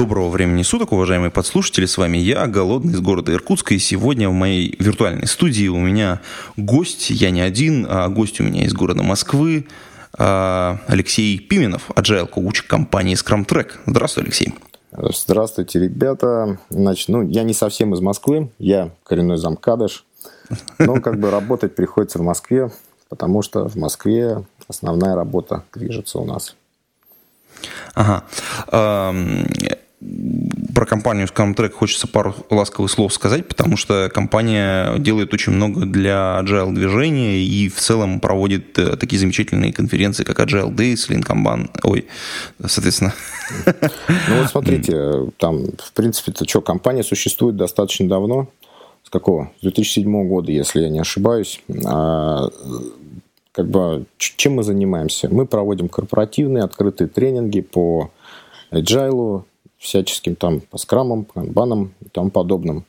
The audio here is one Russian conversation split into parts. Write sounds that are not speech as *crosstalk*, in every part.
Доброго времени суток, уважаемые подслушатели, с вами я, Голодный из города Иркутска, и сегодня в моей виртуальной студии у меня гость, я не один, а гость у меня из города Москвы, а, Алексей Пименов, agile коуч компании Scrum Track. Здравствуй, Алексей. Здравствуйте, ребята. Значит, ну, я не совсем из Москвы, я коренной замкадыш, но как бы работать приходится в Москве, потому что в Москве основная работа движется у нас. Ага про компанию Scrum хочется пару ласковых слов сказать, потому что компания делает очень много для agile движения и в целом проводит э, такие замечательные конференции, как Agile Days, Lean Kanban, ой, соответственно. Ну вот смотрите, там, в принципе, то что, компания существует достаточно давно, с какого? С 2007 года, если я не ошибаюсь. А, как бы, чем мы занимаемся? Мы проводим корпоративные открытые тренинги по agile, всяческим там по скрамам, канбанам и тому подобным,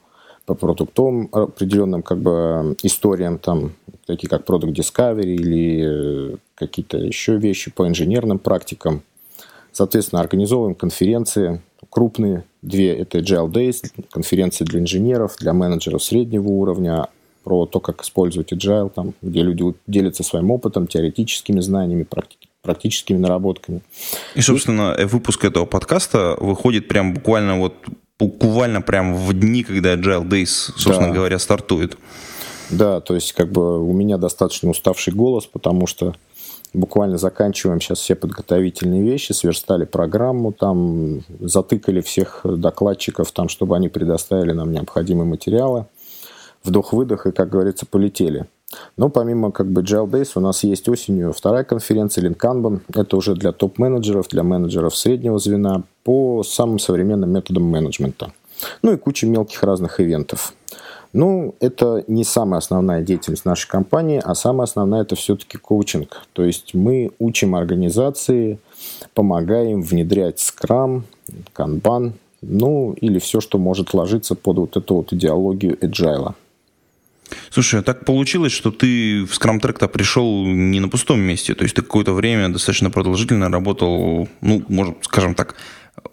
по продуктовым определенным как бы историям, там, такие как Product Discovery или какие-то еще вещи по инженерным практикам. Соответственно, организовываем конференции крупные. Две – это Agile Days, конференции для инженеров, для менеджеров среднего уровня, про то, как использовать Agile, там, где люди делятся своим опытом, теоретическими знаниями, практики практическими наработками. И, собственно, и... выпуск этого подкаста выходит прям буквально вот буквально прям в дни, когда Agile Days, собственно да. говоря, стартует. Да, то есть как бы у меня достаточно уставший голос, потому что буквально заканчиваем сейчас все подготовительные вещи, сверстали программу, там затыкали всех докладчиков, там, чтобы они предоставили нам необходимые материалы. Вдох-выдох и, как говорится, полетели. Но помимо как бы Days у нас есть осенью вторая конференция Lean Это уже для топ-менеджеров, для менеджеров среднего звена по самым современным методам менеджмента. Ну и куча мелких разных ивентов. Ну, это не самая основная деятельность нашей компании, а самая основная это все-таки коучинг. То есть мы учим организации, помогаем внедрять скрам, канбан, ну или все, что может ложиться под вот эту вот идеологию agile. Слушай, а так получилось, что ты в Scrum Track пришел не на пустом месте, то есть ты какое-то время достаточно продолжительно работал, ну, может, скажем так,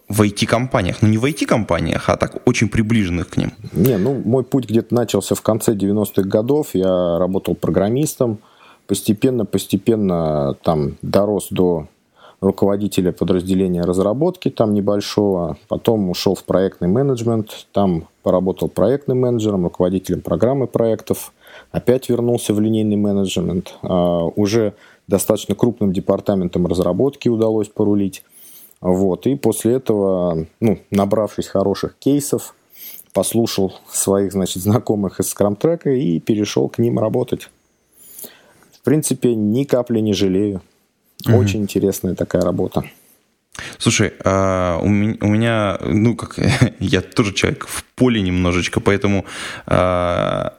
в IT-компаниях. Ну, не в IT-компаниях, а так очень приближенных к ним. Не, ну, мой путь где-то начался в конце 90-х годов. Я работал программистом. Постепенно-постепенно там дорос до руководителя подразделения разработки там небольшого, потом ушел в проектный менеджмент, там поработал проектным менеджером, руководителем программы проектов, опять вернулся в линейный менеджмент, а, уже достаточно крупным департаментом разработки удалось порулить. Вот. И после этого, ну, набравшись хороших кейсов, послушал своих, значит, знакомых из Scrum и перешел к ним работать. В принципе, ни капли не жалею. Угу. Очень интересная такая работа. Слушай, а у, меня, ну как, *laughs* я тоже человек в поле немножечко, поэтому а,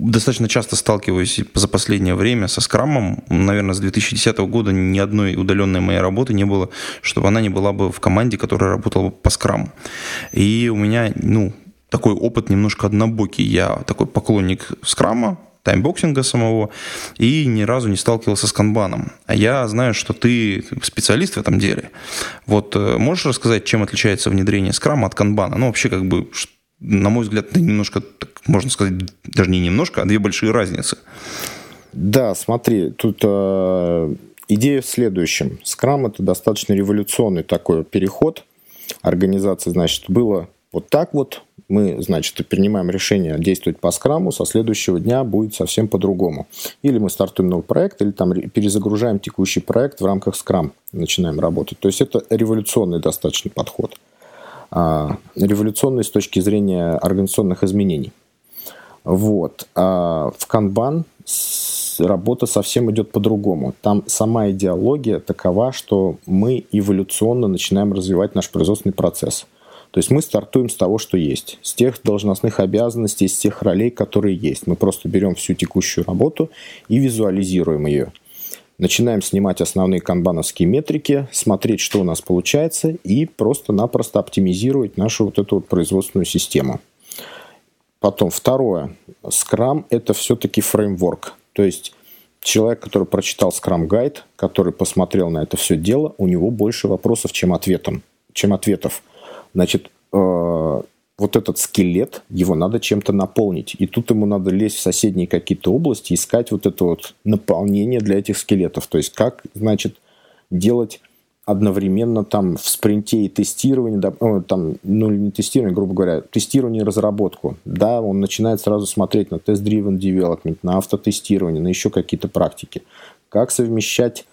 достаточно часто сталкиваюсь за последнее время со скрамом. Наверное, с 2010 года ни одной удаленной моей работы не было, чтобы она не была бы в команде, которая работала бы по скраму. И у меня, ну, такой опыт немножко однобокий. Я такой поклонник скрама, timeboxing а самого и ни разу не сталкивался с канбаном. А я знаю, что ты специалист в этом деле. Вот э, можешь рассказать, чем отличается внедрение скрама от канбана? Ну, вообще, как бы, на мой взгляд, это немножко, можно сказать, даже не немножко, а две большие разницы. Да, смотри, тут э, идея в следующем. Скрам это достаточно революционный такой переход. Организации, значит, было вот так вот, мы, значит, принимаем решение действовать по скраму, со следующего дня будет совсем по-другому. Или мы стартуем новый проект, или там перезагружаем текущий проект в рамках скрам, начинаем работать. То есть это революционный достаточно подход. А, революционный с точки зрения организационных изменений. Вот. А в Kanban работа совсем идет по-другому. Там сама идеология такова, что мы эволюционно начинаем развивать наш производственный процесс – То есть мы стартуем с того, что есть, с тех должностных обязанностей, с тех ролей, которые есть. Мы просто берем всю текущую работу и визуализируем ее. Начинаем снимать основные канбановские метрики, смотреть, что у нас получается, и просто-напросто оптимизировать нашу вот эту вот производственную систему. Потом второе. Scrum – это все-таки фреймворк. То есть человек, который прочитал Scrum Guide, который посмотрел на это все дело, у него больше вопросов, чем, ответом, чем ответов. Значит, э, вот этот скелет, его надо чем-то наполнить. И тут ему надо лезть в соседние какие-то области, искать вот это вот наполнение для этих скелетов. То есть как, значит, делать одновременно там в спринте и тестирование, да, там, ну не тестирование, грубо говоря, тестирование и разработку. Да, он начинает сразу смотреть на тест-driven development, на автотестирование, на еще какие-то практики. Как совмещать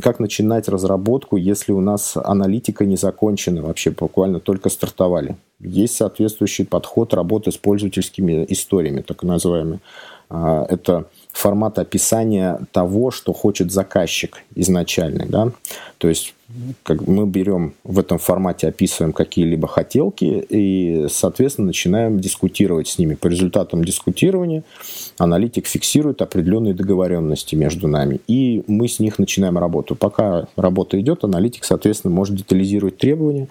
как начинать разработку, если у нас аналитика не закончена, вообще буквально только стартовали. Есть соответствующий подход работы с пользовательскими историями, так называемыми. А, это формат описания того, что хочет заказчик изначальный. Да? То есть как мы берем в этом формате, описываем какие-либо хотелки и, соответственно, начинаем дискутировать с ними. По результатам дискутирования аналитик фиксирует определенные договоренности между нами, и мы с них начинаем работу. Пока работа идет, аналитик, соответственно, может детализировать требования,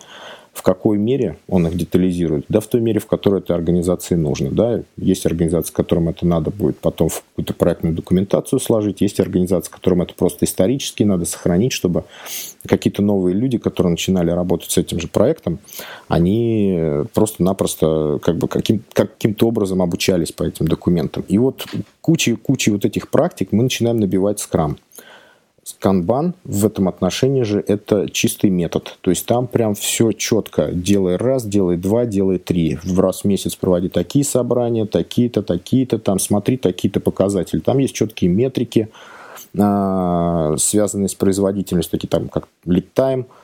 в какой мере он их детализирует, да в той мере, в которой этой организации нужно. Да. Есть организации, которым это надо будет потом в какую-то проектную документацию сложить, есть организации, которым это просто исторически надо сохранить, чтобы какие-то новые люди, которые начинали работать с этим же проектом, они просто-напросто как бы каким, каким-то образом обучались по этим документам. И вот кучей, кучей вот этих практик мы начинаем набивать скрам. Канбан в этом отношении же это чистый метод. То есть там прям все четко. Делай раз, делай два, делай три. В раз в месяц проводи такие собрания, такие-то, такие-то. Там смотри такие-то показатели. Там есть четкие метрики, а, связанные с производительностью, такие там как lead time –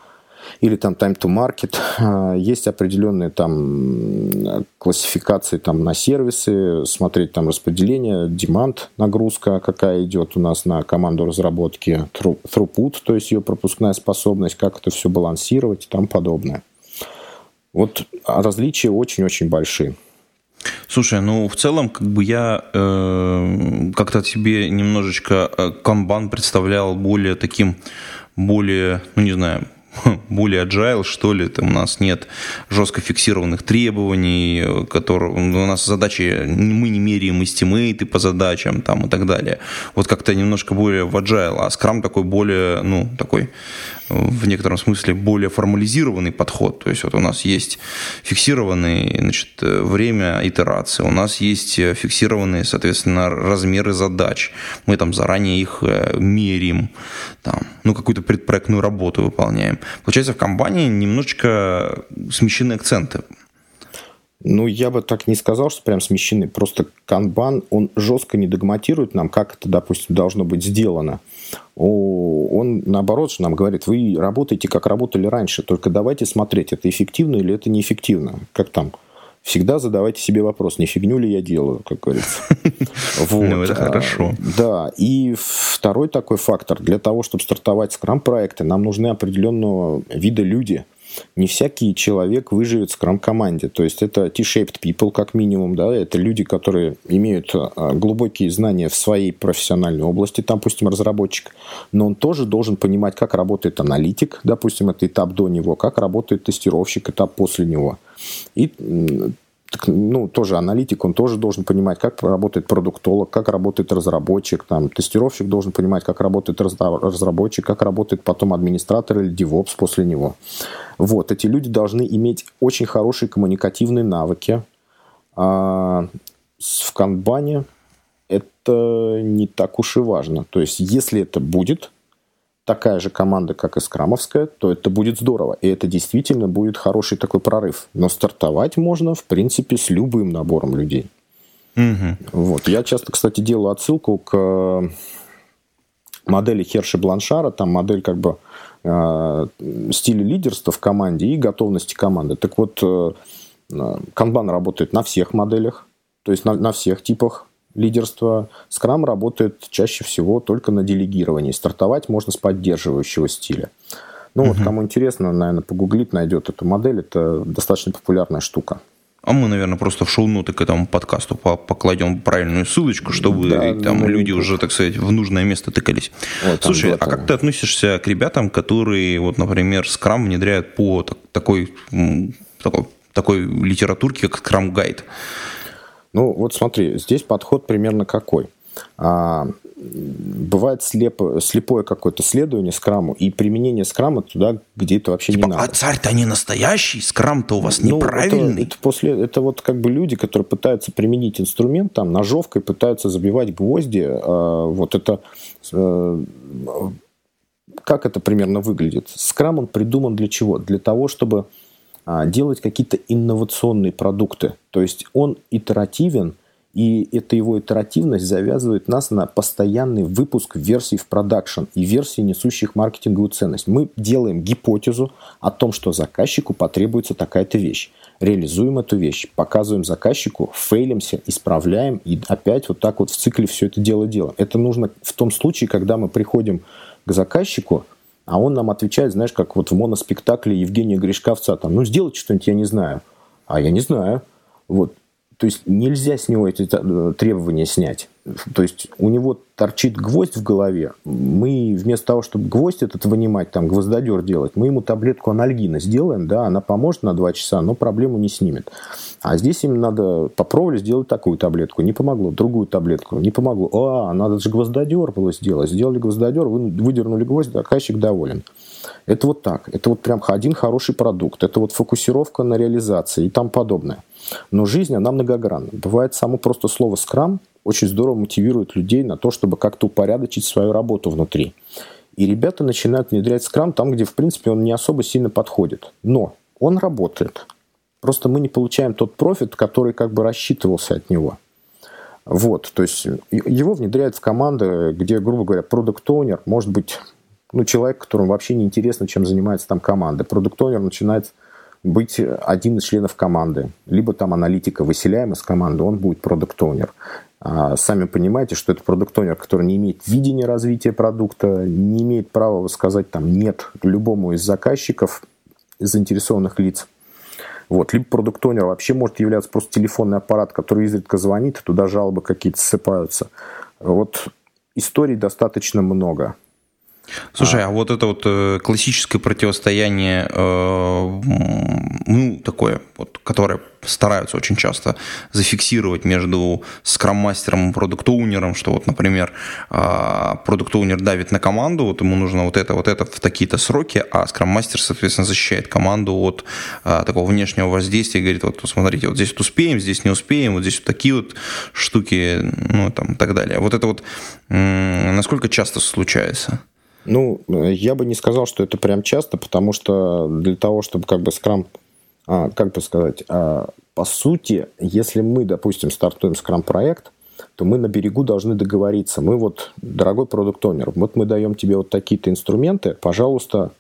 или там time to market. *laughs* А, есть определенные там классификации там на сервисы, смотреть там распределение, demand, нагрузка, какая идет у нас на команду разработки, throughput, то есть ее пропускная способность, как это все балансировать и тому подобное. Вот различия очень-очень большие. Слушай, ну в целом, как бы я э, как-то себе немножечко э, канбан представлял более таким, более, ну не знаю, *laughs* более agile, что ли, там у нас нет жестко фиксированных требований, которые, у нас задачи, мы не меряем эстимейты по задачам там и так далее. Вот как-то немножко более в agile, а Scrum такой более, ну, такой в некотором смысле более формализированный подход. То есть вот у нас есть фиксированное значит, время итерации, у нас есть фиксированные, соответственно, размеры задач. Мы там заранее их э, мерим, там, ну, какую-то предпроектную работу выполняем. Получается, в компании немножечко смещены акценты. Ну, я бы так не сказал, что прям смещены. Просто канбан, он жестко не догматирует нам, как это, допустим, должно быть сделано. Он, наоборот, нам говорит, вы работаете, как работали раньше, только давайте смотреть, это эффективно или это неэффективно. Как там? Всегда задавайте себе вопрос, не фигню ли я делаю, как говорится. *laughs* Вот. Ну, это хорошо. Да, и второй такой фактор. Для того, чтобы стартовать скрам-проекты, нам нужны определенного вида люди – не всякий человек выживет в скрам-команде. То есть это T-shaped people, как минимум, да, это люди, которые имеют а, глубокие знания в своей профессиональной области, там, допустим, разработчик, но он тоже должен понимать, как работает аналитик, допустим, это этап до него, как работает тестировщик, этап после него. И так, ну, тоже аналитик, он тоже должен понимать, как работает продуктолог, как работает разработчик, там, тестировщик должен понимать, как работает разработчик, как работает потом администратор или DevOps после него. Вот, эти люди должны иметь очень хорошие коммуникативные навыки. А в канбане это не так уж и важно. То есть, если это будет, такая же команда, как и скрамовская, то это будет здорово. И это действительно будет хороший такой прорыв. Но стартовать можно, в принципе, с любым набором людей. Угу. Вот. Я часто, кстати, делаю отсылку к модели Херши Бланшара. Там модель как бы э, стиля лидерства в команде и готовности команды. Так вот, э, канбан работает на всех моделях, то есть на, на всех типах лидерства. Scrum работает чаще всего только на делегировании. Стартовать можно с поддерживающего стиля. Ну, угу. вот кому интересно, наверное, погуглит, найдет эту модель. Это достаточно популярная штука. А мы, наверное, просто в шоу-ноты к этому подкасту покладем правильную ссылочку, чтобы да, там ну, люди уже, так сказать, в нужное место тыкались. Вот, Слушай, а как ты относишься к ребятам, которые, вот, например, Scrum внедряют по такой, такой, такой литературке, как Guide? Ну, вот смотри, здесь подход примерно какой. А, бывает слепо, слепое какое-то следование скраму и применение скрама туда, где это вообще типа, не надо. А царь-то не настоящий, скрам-то у вас ну, неправильный. Это, это, после, это вот как бы люди, которые пытаются применить инструмент, там, ножовкой пытаются забивать гвозди. А, вот это... А, как это примерно выглядит? Скрам, он придуман для чего? Для того, чтобы делать какие-то инновационные продукты. То есть он итеративен, и эта его итеративность завязывает нас на постоянный выпуск версий в продакшн и версий, несущих маркетинговую ценность. Мы делаем гипотезу о том, что заказчику потребуется такая-то вещь. Реализуем эту вещь, показываем заказчику, фейлимся, исправляем и опять вот так вот в цикле все это дело делаем. Это нужно в том случае, когда мы приходим к заказчику, а он нам отвечает, знаешь, как вот в моноспектакле Евгения Гришковца, там, ну, сделайте что-нибудь, я не знаю. А я не знаю. Вот. То есть нельзя с него эти э, требования снять. То есть у него торчит гвоздь в голове. Мы вместо того, чтобы гвоздь этот вынимать, там гвоздодер делать, мы ему таблетку анальгина сделаем, да, она поможет на 2 часа, но проблему не снимет. А здесь им надо попробовали сделать такую таблетку, не помогло, другую таблетку, не помогло. А, надо же гвоздодер было сделать. Сделали гвоздодер, выдернули гвоздь, заказчик доволен. Это вот так. Это вот прям один хороший продукт. Это вот фокусировка на реализации и там подобное. Но жизнь, она многогранна. Бывает само просто слово «скрам» очень здорово мотивирует людей на то, чтобы как-то упорядочить свою работу внутри. И ребята начинают внедрять скрам там, где, в принципе, он не особо сильно подходит. Но он работает. Просто мы не получаем тот профит, который как бы рассчитывался от него. Вот, то есть его внедряют в команды, где, грубо говоря, продукт-оунер может быть ну, человек, которому вообще не интересно, чем занимается там команда. Продукт-оунер начинает быть один из членов команды. Либо там аналитика выселяем из команды, он будет продукт-оунер. А сами понимаете, что это продукт-оунер, который не имеет видения развития продукта, не имеет права сказать там нет любому из заказчиков, из заинтересованных лиц. Вот. Либо продукт-оунер вообще может являться просто телефонный аппарат, который изредка звонит, туда жалобы какие-то ссыпаются. Вот историй достаточно много. Слушай, а, а вот это вот э, классическое противостояние, э, ну, такое, вот, которое стараются очень часто зафиксировать между скрам-мастером и продукт-оунером, что вот, например, э, продукт-оунер давит на команду, вот ему нужно вот это, вот это в такие-то сроки, а скрам-мастер, соответственно, защищает команду от э, такого внешнего воздействия, говорит, вот, смотрите, вот здесь вот успеем, здесь не успеем, вот здесь вот такие вот штуки, ну, там, и так далее. Вот это вот насколько часто случается? Ну, я бы не сказал, что это прям часто, потому что для того, чтобы как бы скрам, а, как бы сказать, а, по сути, если мы, допустим, стартуем скрам-проект, то мы на берегу должны договориться. Мы вот, дорогой продукт-онер, вот мы даем тебе вот такие-то инструменты, пожалуйста,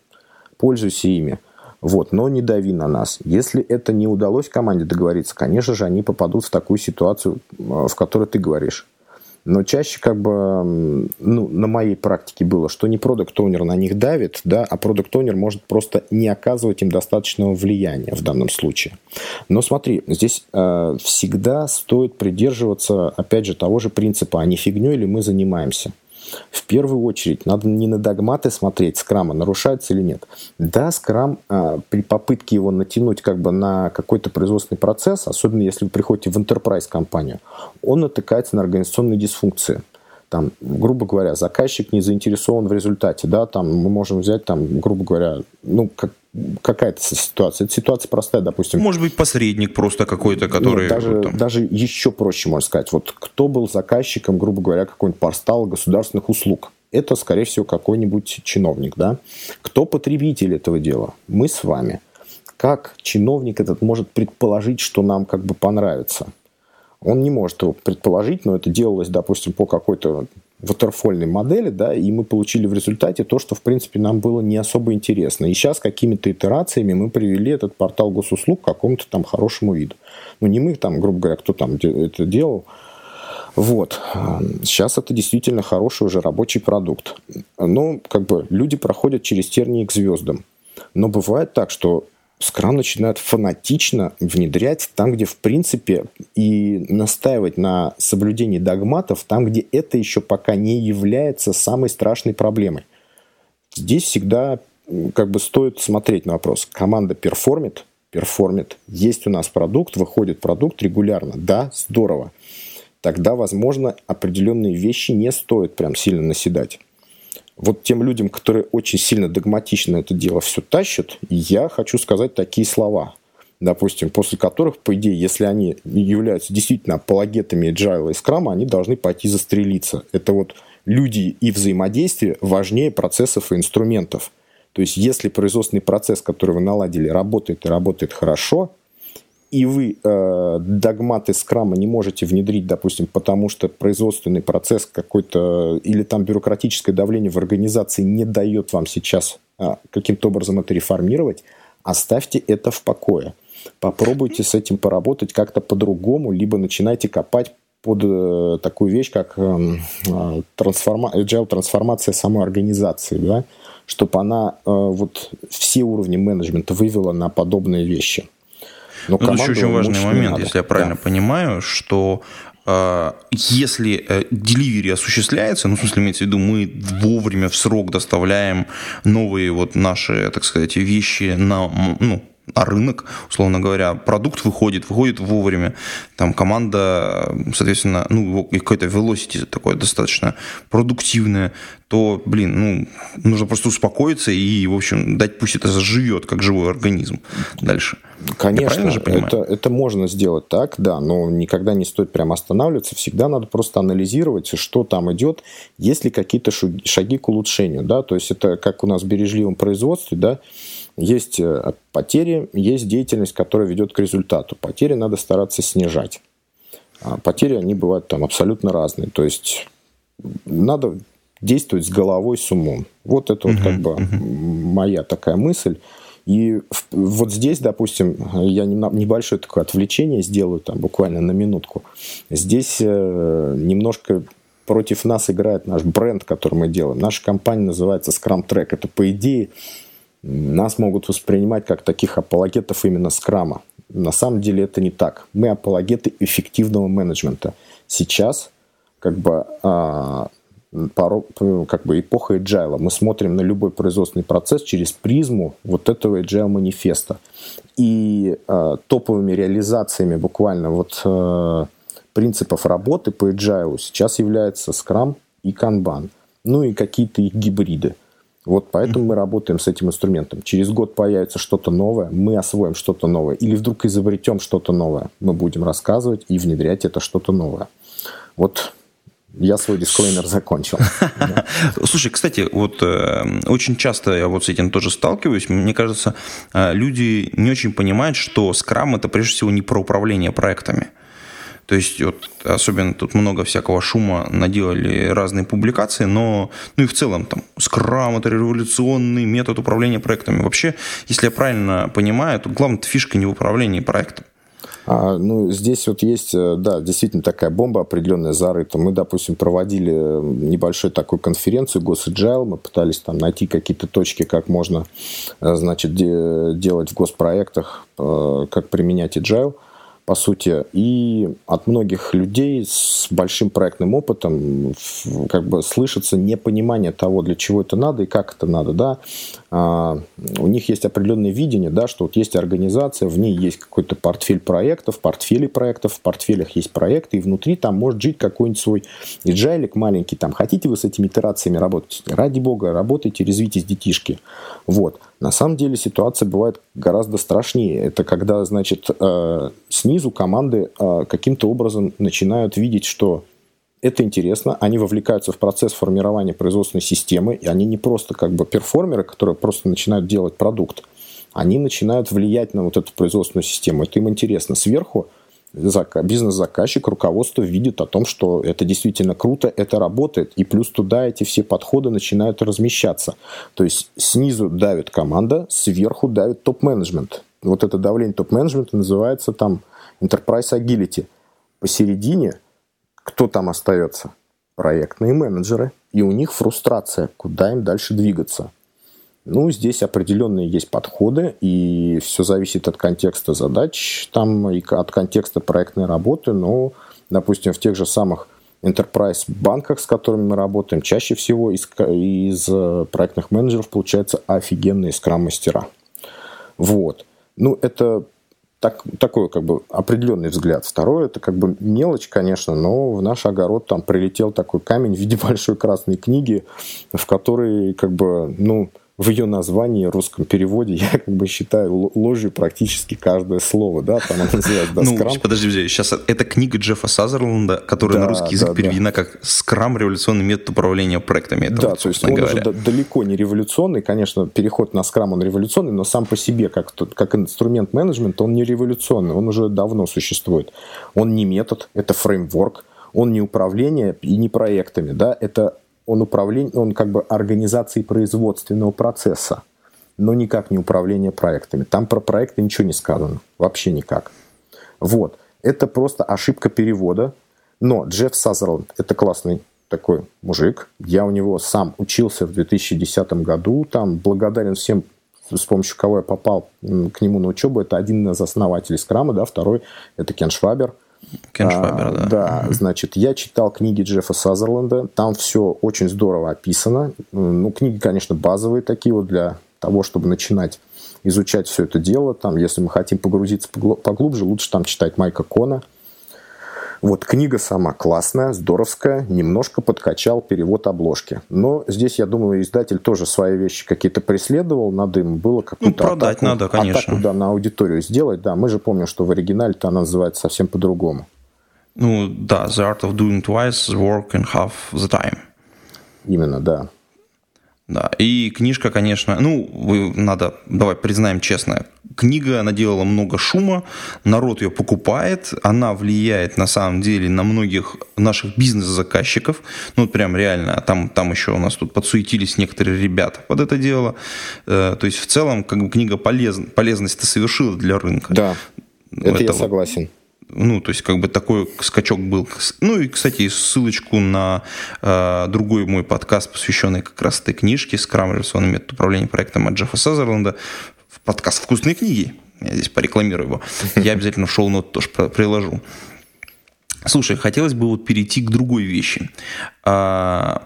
пользуйся ими. Вот, но не дави на нас. Если это не удалось команде договориться, конечно же, они попадут в такую ситуацию, а, в которой ты говоришь. Но чаще как бы, ну, на моей практике было, что не продукт оунер на них давит, да, а продукт оунер может просто не оказывать им достаточного влияния в данном случае. Но смотри, здесь э, всегда стоит придерживаться, опять же, того же принципа, а не фигней ли мы занимаемся в первую очередь надо не на догматы смотреть скрама, нарушается или нет. Да, скрам а, при попытке его натянуть как бы на какой-то производственный процесс, особенно если вы приходите в enterprise компанию, он натыкается на организационные дисфункции там, грубо говоря, заказчик не заинтересован в результате, да, там мы можем взять, там, грубо говоря, ну, как, какая-то ситуация. Это ситуация простая, допустим. Может быть, посредник просто какой-то, который... Нет, даже, вот, там... даже еще проще, можно сказать. Вот кто был заказчиком, грубо говоря, какой-нибудь портала государственных услуг? Это, скорее всего, какой-нибудь чиновник, да? Кто потребитель этого дела? Мы с вами. Как чиновник этот может предположить, что нам как бы понравится? Он не может его предположить, но это делалось, допустим, по какой-то ватерфольной модели, да, и мы получили в результате то, что, в принципе, нам было не особо интересно. И сейчас какими-то итерациями мы привели этот портал госуслуг к какому-то там хорошему виду. Ну, не мы там, грубо говоря, кто там это делал, Вот. Сейчас это действительно хороший уже рабочий продукт. Ну, как бы люди проходят через тернии к звездам. Но бывает так, что Scrum начинают фанатично внедрять там, где в принципе и настаивать на соблюдении догматов, там, где это еще пока не является самой страшной проблемой. Здесь всегда как бы стоит смотреть на вопрос. Команда perform ит, perform ит. Есть у нас продукт, выходит продукт регулярно. Да, здорово. Тогда, возможно, определенные вещи не стоит прям сильно наседать вот тем людям, которые очень сильно догматично это дело все тащат, я хочу сказать такие слова, допустим, после которых, по идее, если они являются действительно апологетами agile и скрама, они должны пойти застрелиться. Это вот люди и взаимодействие важнее процессов и инструментов. То есть, если производственный процесс, который вы наладили, работает и работает хорошо, и вы э, догматы скрама не можете внедрить, допустим, потому что производственный процесс какой-то или там бюрократическое давление в организации не дает вам сейчас э, каким-то образом это реформировать, оставьте это в покое. Попробуйте с этим поработать как-то по-другому, либо начинайте копать под э, такую вещь, как э, э трансформа... agile трансформация самой организации, да, чтобы она э, вот все уровни менеджмента вывела на подобные вещи. Но ну, еще очень важный момент, если я правильно да. понимаю, что э, если э, delivery осуществляется, ну, в смысле, имеется в виду, мы вовремя в срок доставляем новые вот наши, так сказать, вещи на, ну, на рынок, условно говоря, продукт выходит, выходит вовремя, там команда, соответственно, ну, какой-то velocity такое достаточно продуктивное, то, блин, ну, нужно просто успокоиться и, в общем, дать пусть это заживет, как живой организм дальше. Конечно, же это, это можно сделать так, да, но никогда не стоит прям останавливаться, всегда надо просто анализировать, что там идет, есть ли какие-то шаги к улучшению, да, то есть это как у нас в бережливом производстве, да, есть э, потери, есть деятельность, которая ведет к результату. Потери надо стараться снижать. А потери, они бывают там абсолютно разные. То есть надо действовать с головой, с умом. Вот это uh-huh, вот как бы uh-huh. моя такая мысль. И вот здесь, допустим, я небольшое такое отвлечение сделаю, там буквально на минутку. Здесь э, немножко против нас играет наш бренд, который мы делаем. Наша компания называется Scrum Track. Это, по идее, нас могут воспринимать как таких апологетов именно скрама. На самом деле это не так. Мы апологеты эффективного менеджмента. Сейчас как бы, а, как бы эпоха agile. Мы смотрим на любой производственный процесс через призму вот этого agile манифеста. И а, топовыми реализациями буквально вот а, принципов работы по agile сейчас являются Scrum и Kanban. Ну и какие-то их гибриды. Вот поэтому мы работаем с этим инструментом. Через год появится что-то новое, мы освоим что-то новое. Или вдруг изобретем что-то новое. Мы будем рассказывать и внедрять это что-то новое. Вот я свой дисклеймер закончил. *laughs* Слушай, кстати, вот э, очень часто я вот с этим тоже сталкиваюсь. Мне кажется, э, люди не очень понимают, что скрам это прежде всего не про управление проектами. То есть, вот, особенно тут много всякого шума наделали разные публикации, но, ну и в целом, там, скрам – это революционный метод управления проектами. Вообще, если я правильно понимаю, то главная фишка не в управлении проектом. А, ну, здесь вот есть, э, да, действительно такая бомба определенная зарыта. Мы, допустим, проводили э, небольшую такую конференцию GosAgile, мы пытались там найти какие-то точки, как можно, э, значит, делать в госпроектах, как применять Agile – по сути, и от многих людей с большим проектным опытом как бы слышится непонимание того, для чего это надо и как это надо, да. А, у них есть определенное видение, да, что вот есть организация, в ней есть какой-то портфель проектов, портфели проектов, в портфелях есть проекты, и внутри там может жить какой-нибудь свой иджайлик маленький, там, хотите вы с этими итерациями работать? Ради бога, работайте, резвитесь, детишки. Вот. На самом деле ситуация бывает гораздо страшнее. Это когда, значит, э, снизу команды э, каким-то образом начинают видеть, что это интересно, они вовлекаются в процесс формирования производственной системы, и они не просто как бы перформеры, которые просто начинают делать продукт, они начинают влиять на вот эту производственную систему. Это им интересно. Сверху бизнес-заказчик, руководство видит о том, что это действительно круто, это работает, и плюс туда эти все подходы начинают размещаться. То есть снизу давит команда, сверху давит топ-менеджмент. Вот это давление топ-менеджмента называется там Enterprise Agility. Посередине кто там остается? Проектные менеджеры. И у них фрустрация, куда им дальше двигаться. Ну, здесь определенные есть подходы, и все зависит от контекста задач, там, и от контекста проектной работы. Но, допустим, в тех же самых enterprise банках, с которыми мы работаем, чаще всего из, из э, проектных менеджеров получаются офигенные скрам-мастера. Вот. Ну, это так, такой как бы определенный взгляд. Второе, это как бы мелочь, конечно, но в наш огород там прилетел такой камень в виде *laughs* большой красной книги, в которой как бы, ну, в ее названии, русском переводе, я как бы считаю ложью практически каждое слово, да, там она называется да, ну, подожди, подожди, сейчас это книга Джеффа Сазерленда, которая да, на русский язык да, переведена да. как Scrum революционный метод управления проектами. Это да, вот, то есть он говоря. уже далеко не революционный, конечно, переход на Scrum он революционный, но сам по себе, как, как инструмент менеджмента, он не революционный, он уже давно существует. Он не метод, это фреймворк, он не управление и не проектами, да, это он, управление, он как бы организацией производственного процесса, но никак не управление проектами. Там про проекты ничего не сказано, вообще никак. Вот. Это просто ошибка перевода. Но Джефф Сазерленд – это классный такой мужик. Я у него сам учился в 2010 году. Там благодарен всем, с помощью кого я попал к нему на учебу. Это один из основателей Скрама, да, второй – это Кен Швабер – Кен Швабер, а, да. Да, значит, я читал книги Джеффа Сазерленда, там все очень здорово описано. Ну, книги, конечно, базовые такие вот для того, чтобы начинать изучать все это дело. Там, если мы хотим погрузиться поглубже, лучше там читать Майка Кона. Вот книга сама классная, здоровская, немножко подкачал перевод обложки. Но здесь, я думаю, издатель тоже свои вещи какие-то преследовал, надо ему было какую-то ну, продать атаку, надо, конечно. атаку да, на аудиторию сделать. Да, мы же помним, что в оригинале-то она называется совсем по-другому. Ну да, The Art of Doing Twice, Work in Half the Time. Именно, да. Да, и книжка, конечно, ну, надо, давай признаем честно, книга наделала много шума, народ ее покупает, она влияет на самом деле на многих наших бизнес-заказчиков, ну, вот прям реально, там, там еще у нас тут подсуетились некоторые ребята под это дело, э, то есть в целом, как бы книга полезна, полезность-то совершила для рынка. Да, это, это я согласен. Ну, то есть, как бы такой скачок был. Ну, и, кстати, ссылочку на э, другой мой подкаст, посвященный как раз этой книжке «Скрам. Революционный метод управления проектом» от Джеффа Сазерленда, в подкаст «Вкусные книги». Я здесь порекламирую его. Я обязательно в show notes тоже приложу. Слушай, хотелось бы вот перейти к другой вещи. А,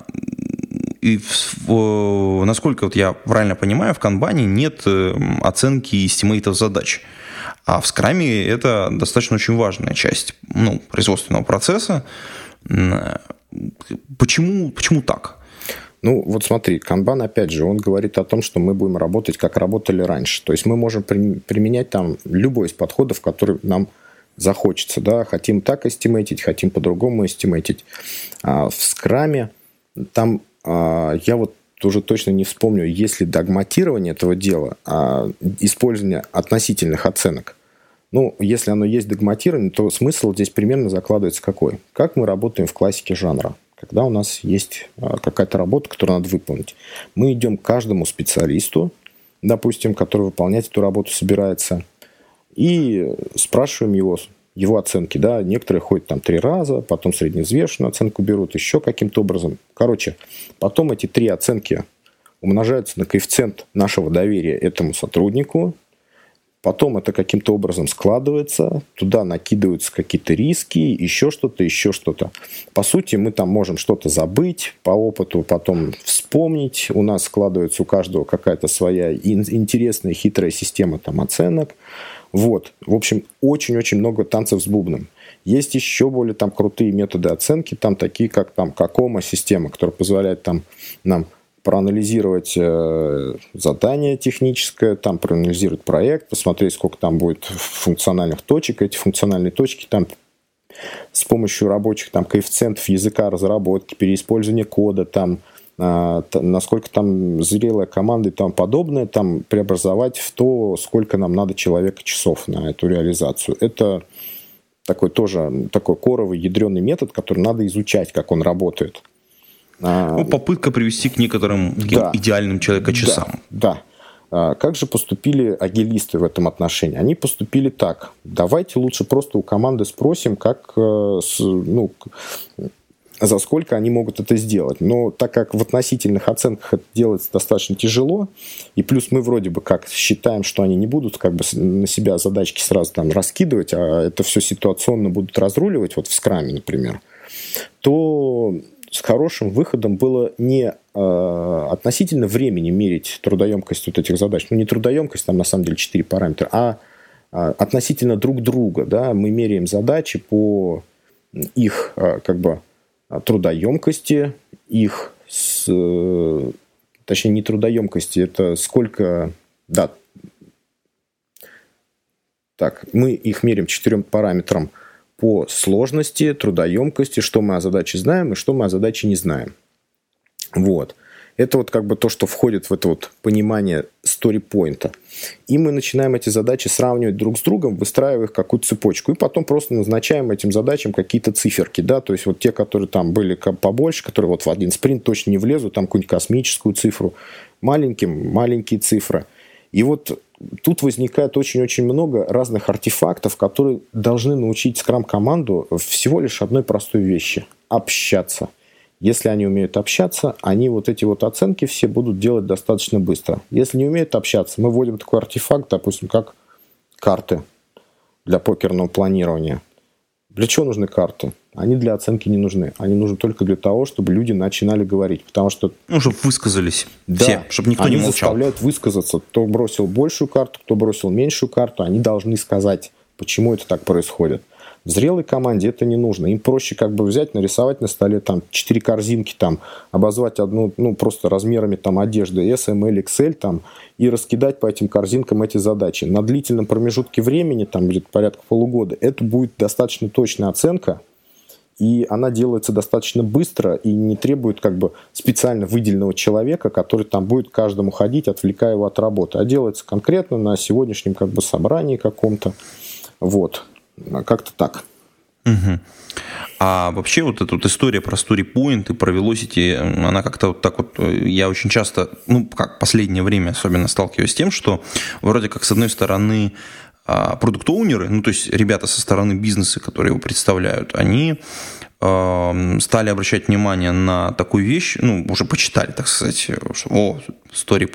и в, насколько вот я правильно понимаю, в канбане нет э, оценки estimate ов задач. А в скраме это достаточно очень важная часть ну, производственного процесса. Почему, почему так? Ну, вот смотри, канбан, опять же, он говорит о том, что мы будем работать, как работали раньше. То есть мы можем применять там любой из подходов, который нам захочется. Да? Хотим так эстимейтить, хотим по-другому эстимейтить. А в скраме там а, я вот уже точно не вспомню, есть ли догматирование этого дела, а использование относительных оценок. Ну, если оно есть догматирование, то смысл здесь примерно закладывается какой? Как мы работаем в классике жанра? Когда у нас есть а, какая-то работа, которую надо выполнить. Мы идем к каждому специалисту, допустим, который выполнять эту работу собирается, и спрашиваем его, его оценки, да, некоторые ходят там три раза, потом средневзвешенную оценку берут еще каким-то образом. Короче, потом эти три оценки умножаются на коэффициент нашего доверия этому сотруднику, потом это каким-то образом складывается, туда накидываются какие-то риски, еще что-то, еще что-то. По сути, мы там можем что-то забыть, по опыту потом вспомнить, у нас складывается у каждого какая-то своя интересная, хитрая система там оценок, вот. В общем, очень-очень много танцев с бубном. Есть еще более там крутые методы оценки, там такие, как там Какома система, которая позволяет там нам проанализировать э, задание техническое, там проанализировать проект, посмотреть, сколько там будет функциональных точек. Эти функциональные точки там с помощью рабочих там коэффициентов языка разработки, переиспользования кода, там а, насколько там зрелая команда и тому подобное, там преобразовать в то, сколько нам надо человека часов на эту реализацию. Это такой тоже такой коровый ядреный метод, который надо изучать, как он работает. А, ну, попытка привести к некоторым да, идеальным человека часам. Да, да. А как же поступили агилисты в этом отношении? Они поступили так. Давайте лучше просто у команды спросим, как, э, ну, за сколько они могут это сделать. Но так как в относительных оценках это делается достаточно тяжело, и плюс мы вроде бы как считаем, что они не будут как бы на себя задачки сразу там раскидывать, а это все ситуационно будут разруливать, вот в скраме, например, то с хорошим выходом было не э, относительно времени мерить трудоемкость вот этих задач. Ну, не трудоемкость, там на самом деле четыре параметра, а э, относительно друг друга. Да, мы меряем задачи по их э, как бы трудоемкости, их, с, э, точнее, не трудоемкости, это сколько, да, так, мы их меряем четырем параметрам – по сложности, трудоемкости, что мы о задаче знаем и что мы о задаче не знаем. Вот. Это вот как бы то, что входит в это вот понимание story-point. И мы начинаем эти задачи сравнивать друг с другом, выстраивая их какую-то цепочку. И потом просто назначаем этим задачам какие-то циферки. Да? То есть вот те, которые там были побольше, которые вот в один спринт точно не влезут, там какую-нибудь космическую цифру, маленьким маленькие цифры. И вот тут возникает очень-очень много разных артефактов, которые должны научить скрам-команду всего лишь одной простой вещи – общаться. Если они умеют общаться, они вот эти вот оценки все будут делать достаточно быстро. Если не умеют общаться, мы вводим такой артефакт, допустим, как карты для покерного планирования. Для чего нужны карты? Они для оценки не нужны. Они нужны только для того, чтобы люди начинали говорить. Потому что... Ну, чтобы высказались да, все, чтобы никто не молчал. Они заставляют высказаться. Кто бросил большую карту, кто бросил меньшую карту, они должны сказать, почему это так происходит. В зрелой команде это не нужно. Им проще как бы взять, нарисовать на столе там четыре корзинки, там, обозвать одну, ну, просто размерами там одежды S, M, L, XL, там, и раскидать по этим корзинкам эти задачи. На длительном промежутке времени, там, будет порядка полугода, это будет достаточно точная оценка, и она делается достаточно быстро и не требует как бы специально выделенного человека, который там будет каждому ходить, отвлекая его от работы, а делается конкретно на сегодняшнем как бы собрании каком-то. Вот. Как-то так. Угу. А вообще вот эта вот история про story point и про velocity, она как-то вот так вот, э, я очень часто, ну, как последнее время особенно сталкиваюсь с тем, что вроде как с одной стороны продукт-оунеры, ну, то есть ребята со стороны бизнеса, которые его представляют, они стали обращать внимание на такую вещь, ну, уже почитали, так сказать, о, story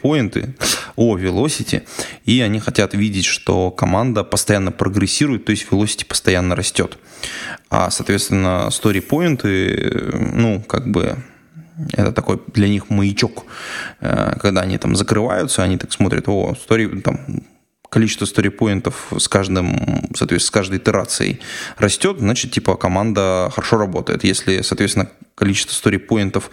о, velocity, и они хотят видеть, что команда постоянно прогрессирует, то есть velocity постоянно растет. А, соответственно, story ну, как бы это такой для них маячок. Э, когда они там закрываются, они так смотрят, о, story, там, количество сторипоинтов с каждым, соответственно, с каждой итерацией растет, значит, типа, команда хорошо работает. Если, соответственно, количество сторипоинтов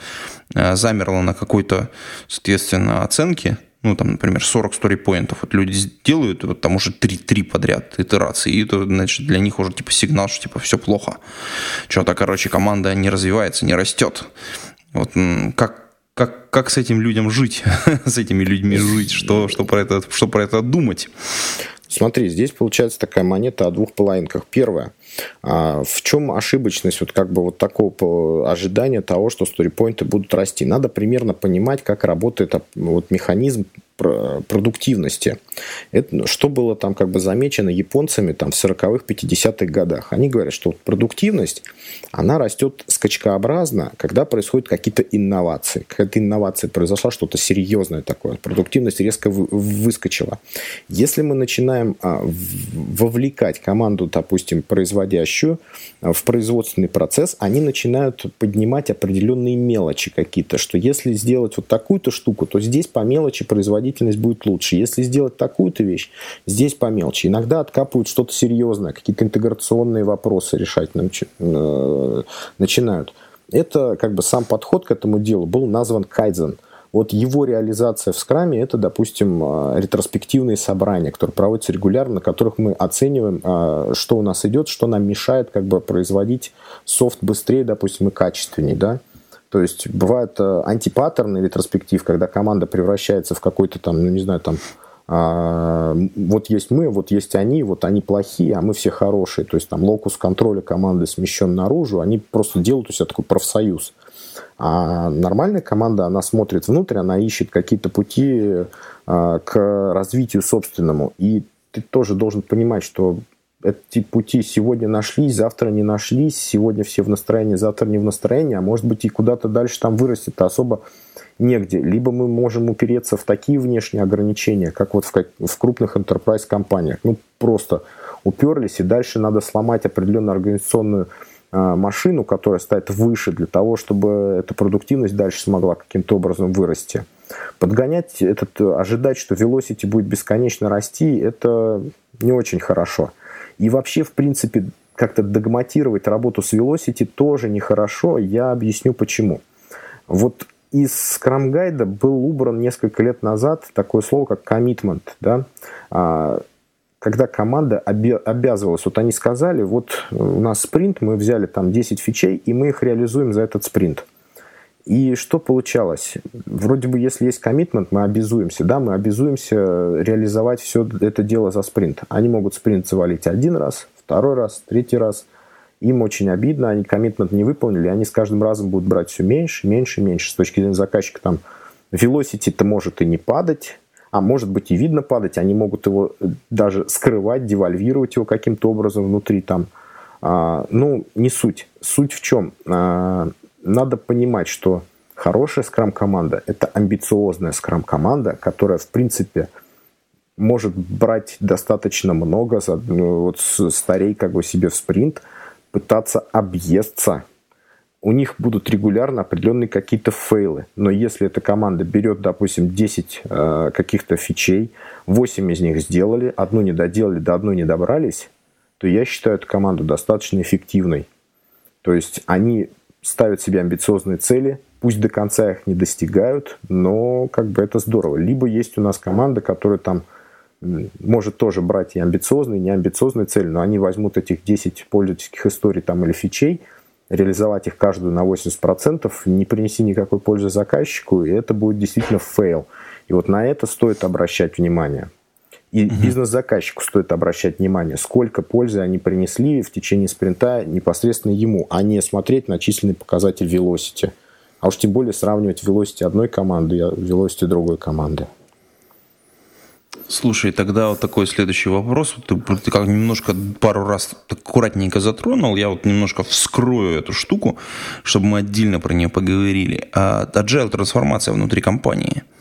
э, замерло на какой-то, соответственно, оценке, ну, там, например, 40 сторипоинтов, вот люди делают, вот там уже 3, 3 подряд итерации, и это, значит, для них уже, типа, сигнал, что, типа, все плохо. Что-то, короче, команда не развивается, не растет. Вот как, как, как с этим людям жить, *laughs* с этими людьми жить, что, что, про это, что про это думать. Смотри, здесь получается такая монета о двух половинках. Первое. А в чем ошибочность вот как бы вот такого ожидания того, что сторипоинты будут расти? Надо примерно понимать, как работает вот механизм продуктивности. Это, что было там как бы замечено японцами там в 40-х, 50-х годах? Они говорят, что продуктивность, она растет скачкообразно, когда происходят какие-то инновации. Какая-то инновация произошла, что-то серьезное такое. Продуктивность резко выскочила. Если мы начинаем а, вовлекать команду, допустим, производящую а, в производственный процесс, они начинают поднимать определенные мелочи какие-то, что если сделать вот такую-то штуку, то здесь по мелочи производить производительность будет лучше. Если сделать такую-то вещь, здесь помелче. Иногда откапывают что-то серьезное, какие-то интеграционные вопросы решать э, начинают. Это как бы сам подход к этому делу был назван кайдзен. Вот его реализация в скраме это, допустим, э, ретроспективные собрания, которые проводятся регулярно, на которых мы оцениваем, э, что у нас идет, что нам мешает как бы производить софт быстрее, допустим, и качественнее, да. То есть бывает э, антипаттерн ретроспектив, когда команда превращается в какой-то там, ну не знаю, там а, вот есть мы, вот есть они, вот они плохие, а мы все хорошие. То есть там локус контроля команды смещен наружу, они просто делают у себя такой профсоюз. А нормальная команда, она смотрит внутрь, она ищет какие-то пути а, к развитию собственному. И ты тоже должен понимать, что эти пути сегодня нашлись, завтра не нашлись, сегодня все в настроении, завтра не в настроении, а может быть и куда-то дальше там вырастет, особо негде. Либо мы можем упереться в такие внешние ограничения, как вот в, в крупных enterprise компаниях. Ну, просто уперлись, и дальше надо сломать определенную организационную э, машину, которая стоит выше для того, чтобы эта продуктивность дальше смогла каким-то образом вырасти. Подгонять этот, ожидать, что velocity будет бесконечно расти, это не очень хорошо. И вообще, в принципе, как-то догматировать работу с Velocity тоже нехорошо. Я объясню почему. Вот из Scrum Guide был убран несколько лет назад такое слово, как commitment, да, а, когда команда обязывалась, вот они сказали, вот у нас спринт, мы взяли там 10 фичей, и мы их реализуем за этот спринт. И что получалось? Вроде бы, если есть коммитмент, мы обязуемся, да, мы обязуемся реализовать все это дело за спринт. Они могут спринт завалить один раз, второй раз, третий раз. Им очень обидно, они коммитмент не выполнили, они с каждым разом будут брать все меньше, меньше, меньше. С точки зрения заказчика там velocity-то может и не падать, а может быть и видно падать, они могут его даже скрывать, девальвировать его каким-то образом внутри там. А, ну, не суть. Суть в чем? А, надо понимать, что хорошая скрам-команда – это амбициозная скрам-команда, которая, в принципе, может брать достаточно много, ну, вот старей как бы себе в спринт, пытаться объесться. У них будут регулярно определенные какие-то фейлы. Но если эта команда берет, допустим, 10 э, каких-то фичей, 8 из них сделали, одну не доделали, до одной не добрались, то я считаю эту команду достаточно эффективной. То есть они ставят себе амбициозные цели, пусть до конца их не достигают, но как бы это здорово. Либо есть у нас команда, которая там может тоже брать и амбициозные, и неамбициозные цели, но они возьмут этих 10 пользовательских историй там или фичей, реализовать их каждую на 80%, не принеси никакой пользы заказчику, и это будет действительно фейл. И вот на это стоит обращать внимание. И угу. бизнес-заказчику стоит обращать внимание, сколько пользы они принесли в течение спринта непосредственно ему, а не смотреть на численный показатель velocity. А уж тем более сравнивать velocity одной команды и velocity другой команды. Слушай, тогда вот такой следующий вопрос. Ты, ты как немножко пару раз аккуратненько затронул. Я вот немножко вскрою эту штуку, чтобы мы отдельно про нее поговорили. А, agile трансформация внутри компании –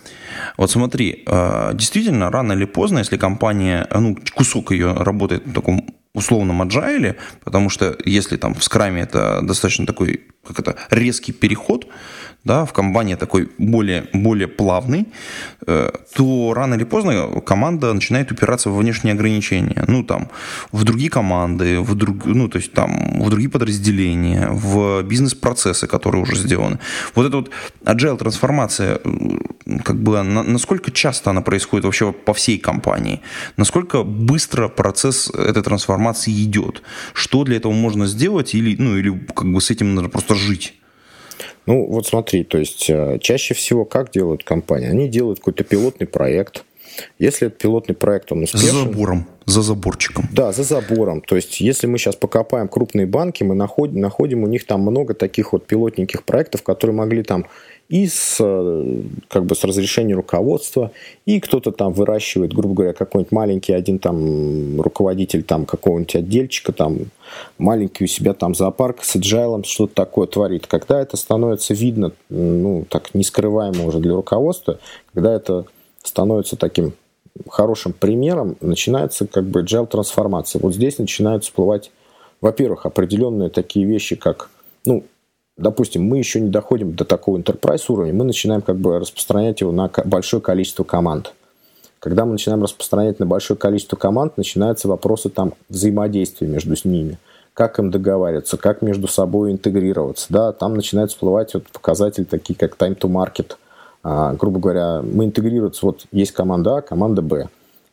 вот смотри, э, действительно, рано или поздно, если компания, ну, кусок ее работает в таком условном agile, потому что если там в скраме это достаточно такой, как это, резкий переход, да, в компании такой более, более плавный, э, то рано или поздно команда начинает упираться в внешние ограничения. Ну, там, в другие команды, в, друг, ну, то есть, там, в другие подразделения, в бизнес-процессы, которые уже сделаны. Вот эта вот agile трансформация, как бы, насколько часто она происходит вообще по всей компании? Насколько быстро процесс этой трансформации идет? Что для этого можно сделать или, ну, или как бы с этим надо просто жить? Ну, вот смотри, то есть э, чаще всего как делают компании? Они делают какой-то пилотный проект. Если этот пилотный проект, он успешен... За забором, за заборчиком. Да, за забором. То есть если мы сейчас покопаем крупные банки, мы находим, находим у них там много таких вот пилотненьких проектов, которые могли там и с, э, как бы с разрешения руководства, и кто-то там выращивает, грубо говоря, какой-нибудь маленький один там руководитель там какого-нибудь отдельчика, там маленький у себя там зоопарк с agile, что-то такое творит. Когда это становится видно, ну, так не скрываемо уже для руководства, когда это становится таким хорошим примером, начинается как бы agile трансформация. Вот здесь начинают всплывать, во-первых, определенные такие вещи, как ну, допустим, мы еще не доходим до такого enterprise уровня, мы начинаем как бы распространять его на большое количество команд. Когда мы начинаем распространять на большое количество команд, начинаются вопросы там взаимодействия между ними. Как им договариваться, как между собой интегрироваться. Да, там начинают всплывать вот показатели такие, как time to market. А, грубо говоря, мы интегрируются, вот есть команда А, команда Б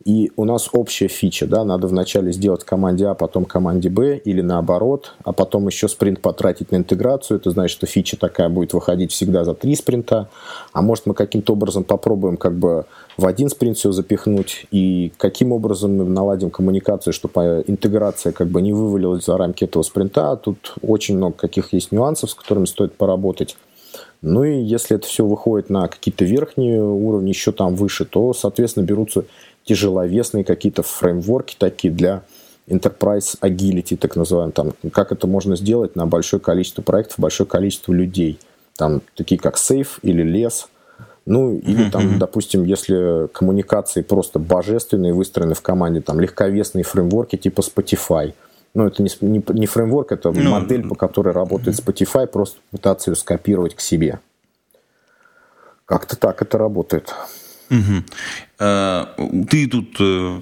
и у нас общая фича, да, надо вначале сделать команде А, потом команде Б, или наоборот, а потом еще спринт потратить на интеграцию, это значит, что фича такая будет выходить всегда за три спринта, а может мы каким-то образом попробуем как бы в один спринт все запихнуть, и каким образом мы наладим коммуникацию, чтобы интеграция как бы не вывалилась за рамки этого спринта, тут очень много каких есть нюансов, с которыми стоит поработать. Ну и если это все выходит на какие-то верхние уровни, еще там выше, то, соответственно, берутся тяжеловесные какие-то фреймворки такие для enterprise agility, так называемый, там, как это можно сделать на большое количество проектов, большое количество людей. Там такие как Safe или Less. Ну, или там, допустим, если коммуникации просто божественные, выстроены в команде, там легковесные фреймворки типа Spotify. Ну, это не, не, не фреймворк, это ну, модель, по которой работает Spotify, просто пытаться ее скопировать к себе. Как-то так это работает. Угу. Ты тут э,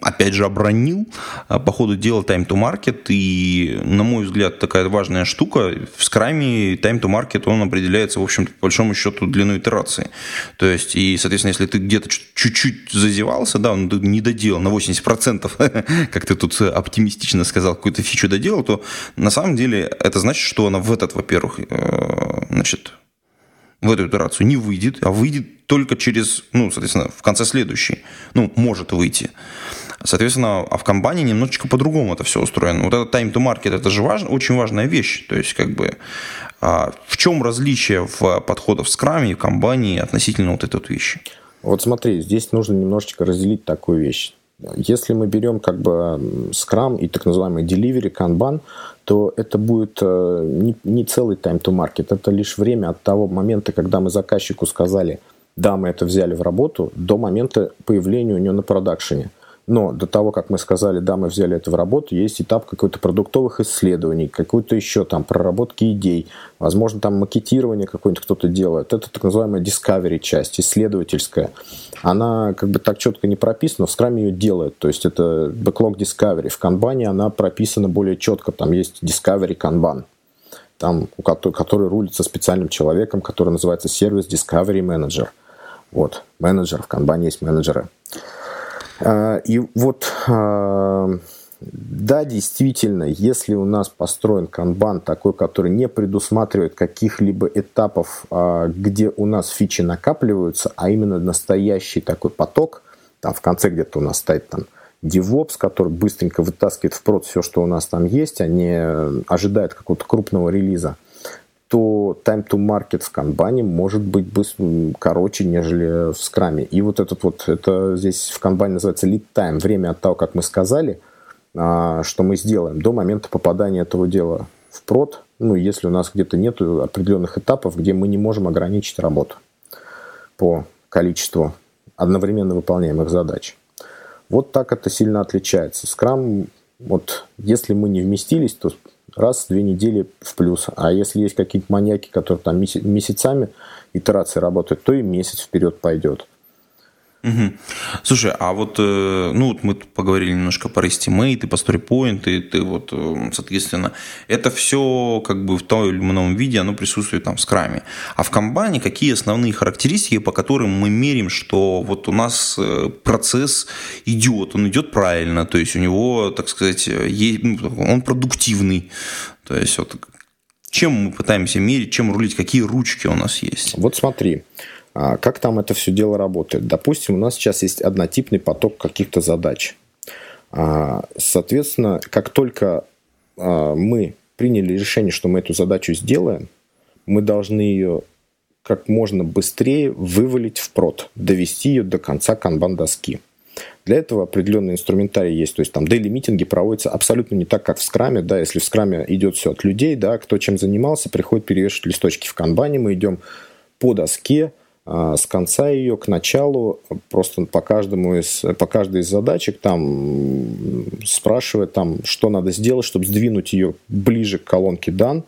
опять же, обронил а, по ходу дела time to market, и, на мой взгляд, такая важная штука, в скраме time to market, он определяется, в общем по большому счету, длиной итерации. То есть, и, соответственно, если ты где-то чуть-чуть зазевался, да, он не доделал на 80%, *laughs* как ты тут оптимистично сказал, какую-то фичу доделал, то на самом деле это значит, что она в этот, во-первых, э, значит, в эту итерацию не выйдет, а выйдет только через, ну, соответственно, в конце следующей. Ну, может выйти. Соответственно, а в компании немножечко по-другому это все устроено. Вот это time to market, это же важно, очень важная вещь. То есть, как бы, а в чем различие в подходах в скраме и в компании относительно вот этой вот вещи? Вот смотри, здесь нужно немножечко разделить такую вещь. Если мы берем как бы Scrum и так называемый Delivery, Kanban, то это будет э, не, не целый time to market, это лишь время от того момента, когда мы заказчику сказали, да, мы это взяли в работу, до момента появления у него на продакшене. Но до того, как мы сказали, да, мы взяли это в работу, есть этап какой-то продуктовых исследований, какой-то еще там проработки идей, возможно, там макетирование какое-нибудь кто-то делает. Это так называемая discovery часть, исследовательская. Она как бы так четко не прописана, в Scrum ее делают. То есть это backlog discovery. В Kanban она прописана более четко, там есть discovery Kanban там, у который, который рулится специальным человеком, который называется сервис Discovery Manager. Вот, менеджер, в Kanban есть менеджеры. А, и вот, а, да, действительно, если у нас построен канбан такой, который не предусматривает каких-либо этапов, а, где у нас фичи накапливаются, а именно настоящий такой поток, там в конце где-то у нас стоит там DevOps, который быстренько вытаскивает в прод все, что у нас там есть, а не ожидает какого-то крупного релиза – то time to market в канбане может быть короче, нежели в скраме. И вот этот вот, это здесь в канбане называется lead time, время от того, как мы сказали, а, что мы сделаем, до момента попадания этого дела в прод, ну, если у нас где-то нет определенных этапов, где мы не можем ограничить работу по количеству одновременно выполняемых задач. Вот так это сильно отличается. Скрам, вот если мы не вместились, то раз в две недели в плюс. А если есть какие-то маньяки, которые там месяцами итерации работают, то и месяц вперед пойдет. Угу. Слушай, а вот, э, ну, вот мы поговорили немножко по Restimate, и по StoryPoint, и ты вот, э, соответственно, это все как бы в том или ином виде, оно присутствует там в скраме. А в комбане какие основные характеристики, по которым мы мерим, что вот у нас э, процесс идет, он идет правильно, то есть у него, так сказать, есть, ну, он продуктивный, то есть вот чем мы пытаемся мерить, чем рулить, какие ручки у нас есть? Вот смотри, как там это все дело работает? Допустим, у нас сейчас есть однотипный поток каких-то задач. А, соответственно, как только а, мы приняли решение, что мы эту задачу сделаем, мы должны ее как можно быстрее вывалить в прод, довести ее до конца канбан-доски. Для этого определенный инструментарий есть. То есть там дейли-митинги проводятся абсолютно не так, как в скраме. Да, если в скраме идет все от людей, да, кто чем занимался, приходит перевешивать листочки в канбане, мы идем по доске, а, с конца ее к началу, просто по, каждому из, по каждой из задачек там спрашивает, там, что надо сделать, чтобы сдвинуть ее ближе к колонке дан,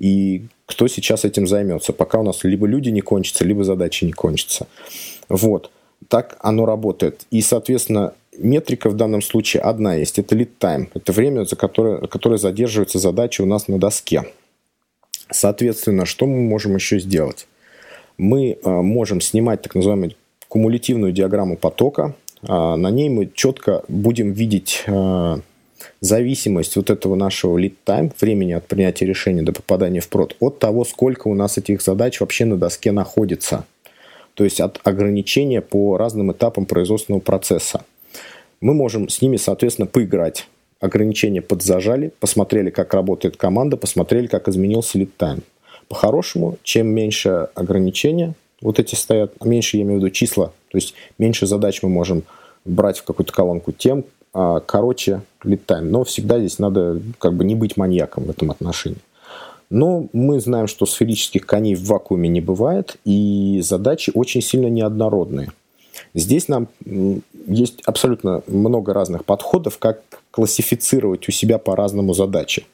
и кто сейчас этим займется, пока у нас либо люди не кончатся, либо задачи не кончатся. Вот. Так оно работает. И, соответственно, метрика в данном случае одна есть. Это lead time. Это время, за которое, которое задерживается задача у нас на доске. Соответственно, что мы можем еще сделать? Мы а, можем снимать так называемую кумулятивную диаграмму потока. А, на ней мы четко будем видеть а, зависимость вот этого нашего lead time, времени от принятия решения до попадания в прод, от того, сколько у нас этих задач вообще на доске находится. То есть от ограничения по разным этапам производственного процесса. Мы можем с ними, соответственно, поиграть. Ограничения подзажали, посмотрели, как работает команда, посмотрели, как изменился lead time По-хорошему, чем меньше ограничения вот эти стоят, меньше, я имею в виду, числа, то есть меньше задач мы можем брать в какую-то колонку, тем а, короче time. Но всегда здесь надо как бы не быть маньяком в этом отношении. Но мы знаем, что сферических коней в вакууме не бывает, и задачи очень сильно неоднородные. Здесь нам есть абсолютно много разных подходов, как классифицировать у себя по-разному задачи.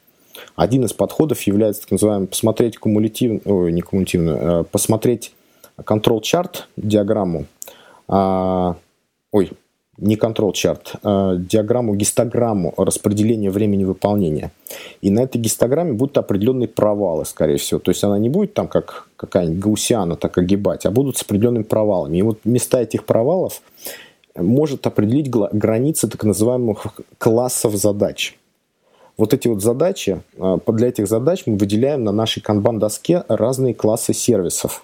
Один из подходов является так называемый посмотреть кумулятивно, ой, не кумулятивно, а посмотреть control chart диаграмму, а, ой, не control chart, а диаграмму, гистограмму распределения времени выполнения. И на этой гистограмме будут определенные провалы, скорее всего. То есть она не будет там как какая-нибудь гаусиана так огибать, а будут с определенными провалами. И вот места этих провалов может определить границы так называемых классов задач. Вот эти вот задачи, а, для этих задач мы выделяем на нашей канбан-доске разные классы сервисов.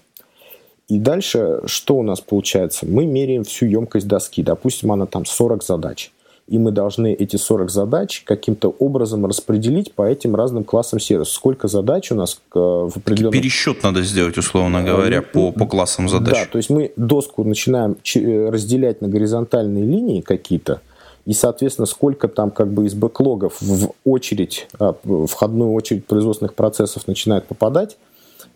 И дальше что у нас получается? Мы меряем всю емкость доски. Допустим, она там 40 задач. И мы должны эти 40 задач каким-то образом распределить по этим разным классам сервисов. Сколько задач у нас э, в определенном... Пересчет надо сделать, условно говоря, по, по классам задач. Да, то есть мы доску начинаем э, разделять на горизонтальные линии какие-то, и, соответственно, сколько там как бы из бэклогов в очередь, а, входную очередь производственных процессов начинает попадать,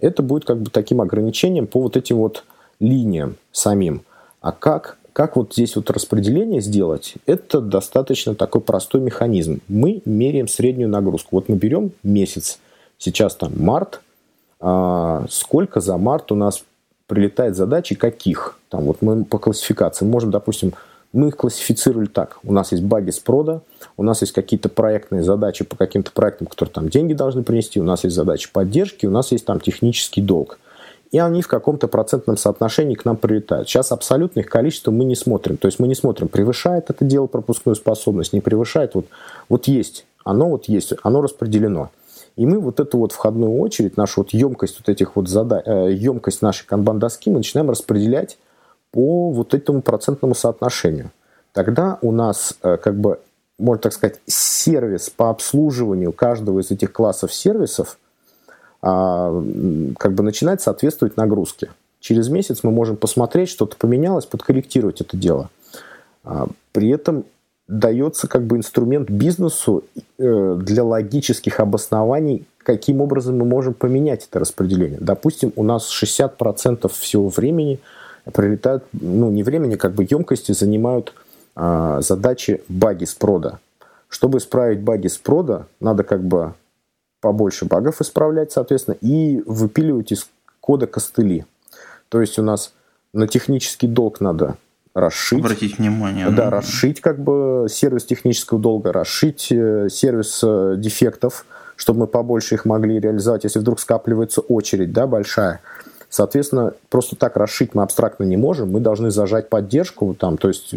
это будет как бы таким ограничением по вот этим вот линиям самим. А как, как вот здесь вот распределение сделать, это достаточно такой простой механизм. Мы меряем среднюю нагрузку. Вот мы берем месяц, сейчас там март, а сколько за март у нас прилетает задачи, каких. Там вот мы по классификации можем, допустим, мы их классифицировали так. У нас есть баги с прода, у нас есть какие-то проектные задачи по каким-то проектам, которые там деньги должны принести, у нас есть задачи поддержки, у нас есть там технический долг. И они в каком-то процентном соотношении к нам прилетают. Сейчас абсолютно их количество мы не смотрим. То есть мы не смотрим, превышает это дело пропускную способность, не превышает. Вот, вот есть, оно вот есть, оно распределено. И мы вот эту вот входную очередь, нашу вот емкость вот этих вот задач, э, емкость нашей канбан-доски мы начинаем распределять по вот этому процентному соотношению. Тогда у нас, э, как бы, можно так сказать, сервис по обслуживанию каждого из этих классов сервисов а, как бы начинает соответствовать нагрузке. Через месяц мы можем посмотреть, что-то поменялось, подкорректировать это дело. А, при этом дается как бы инструмент бизнесу э, для логических обоснований, каким образом мы можем поменять это распределение. Допустим, у нас 60% всего времени – прилетают, ну, не времени, как бы емкости занимают а, задачи баги с прода. Чтобы исправить баги с прода, надо как бы побольше багов исправлять, соответственно, и выпиливать из кода костыли. То есть у нас на технический долг надо расшить. Обратить внимание. Да, ну, расшить как бы сервис технического долга, расшить э, сервис э, дефектов, чтобы мы побольше их могли реализовать, если вдруг скапливается очередь, да, большая. Соответственно, просто так расшить мы абстрактно не можем. Мы должны зажать поддержку, там, то есть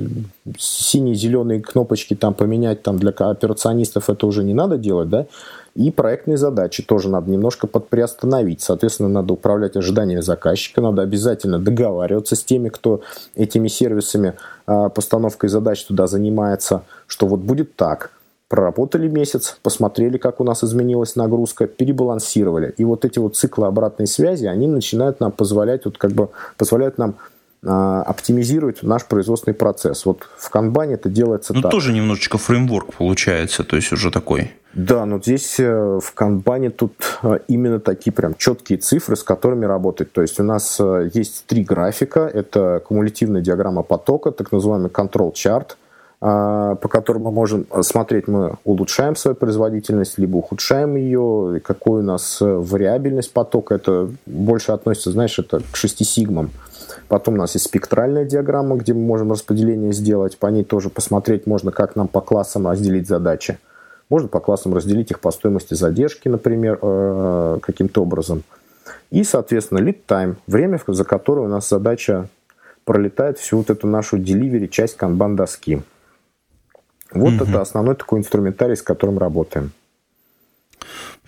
синие, зеленые кнопочки там поменять там, для операционистов это уже не надо делать, да. И проектные задачи тоже надо немножко подприостановить. Соответственно, надо управлять ожиданиями заказчика, надо обязательно договариваться с теми, кто этими сервисами, а, постановкой задач туда занимается, что вот будет так – проработали месяц, посмотрели, как у нас изменилась нагрузка, перебалансировали. И вот эти вот циклы обратной связи, они начинают нам позволять, вот как бы позволяют нам а, оптимизировать наш производственный процесс. Вот в канбане это делается ну, так. тоже немножечко фреймворк получается, то есть уже такой. Да, но здесь э, в канбане тут э, именно такие прям четкие цифры, с которыми работать. То есть у нас э, есть три графика. Это кумулятивная диаграмма потока, так называемый control chart – по которым мы можем смотреть, мы улучшаем свою производительность, либо ухудшаем ее, какой у нас э, вариабельность потока, это больше относится, знаешь, это к 6 сигмам. Потом у нас есть спектральная диаграмма, где мы можем распределение сделать, по ней тоже посмотреть можно, как нам по классам разделить задачи. Можно по классам разделить их по стоимости задержки, например, э, каким-то образом. И, соответственно, lead time, время, за которое у нас задача пролетает всю вот эту нашу delivery часть канбан-доски. Вот угу. это основной такой инструментарий, с которым работаем.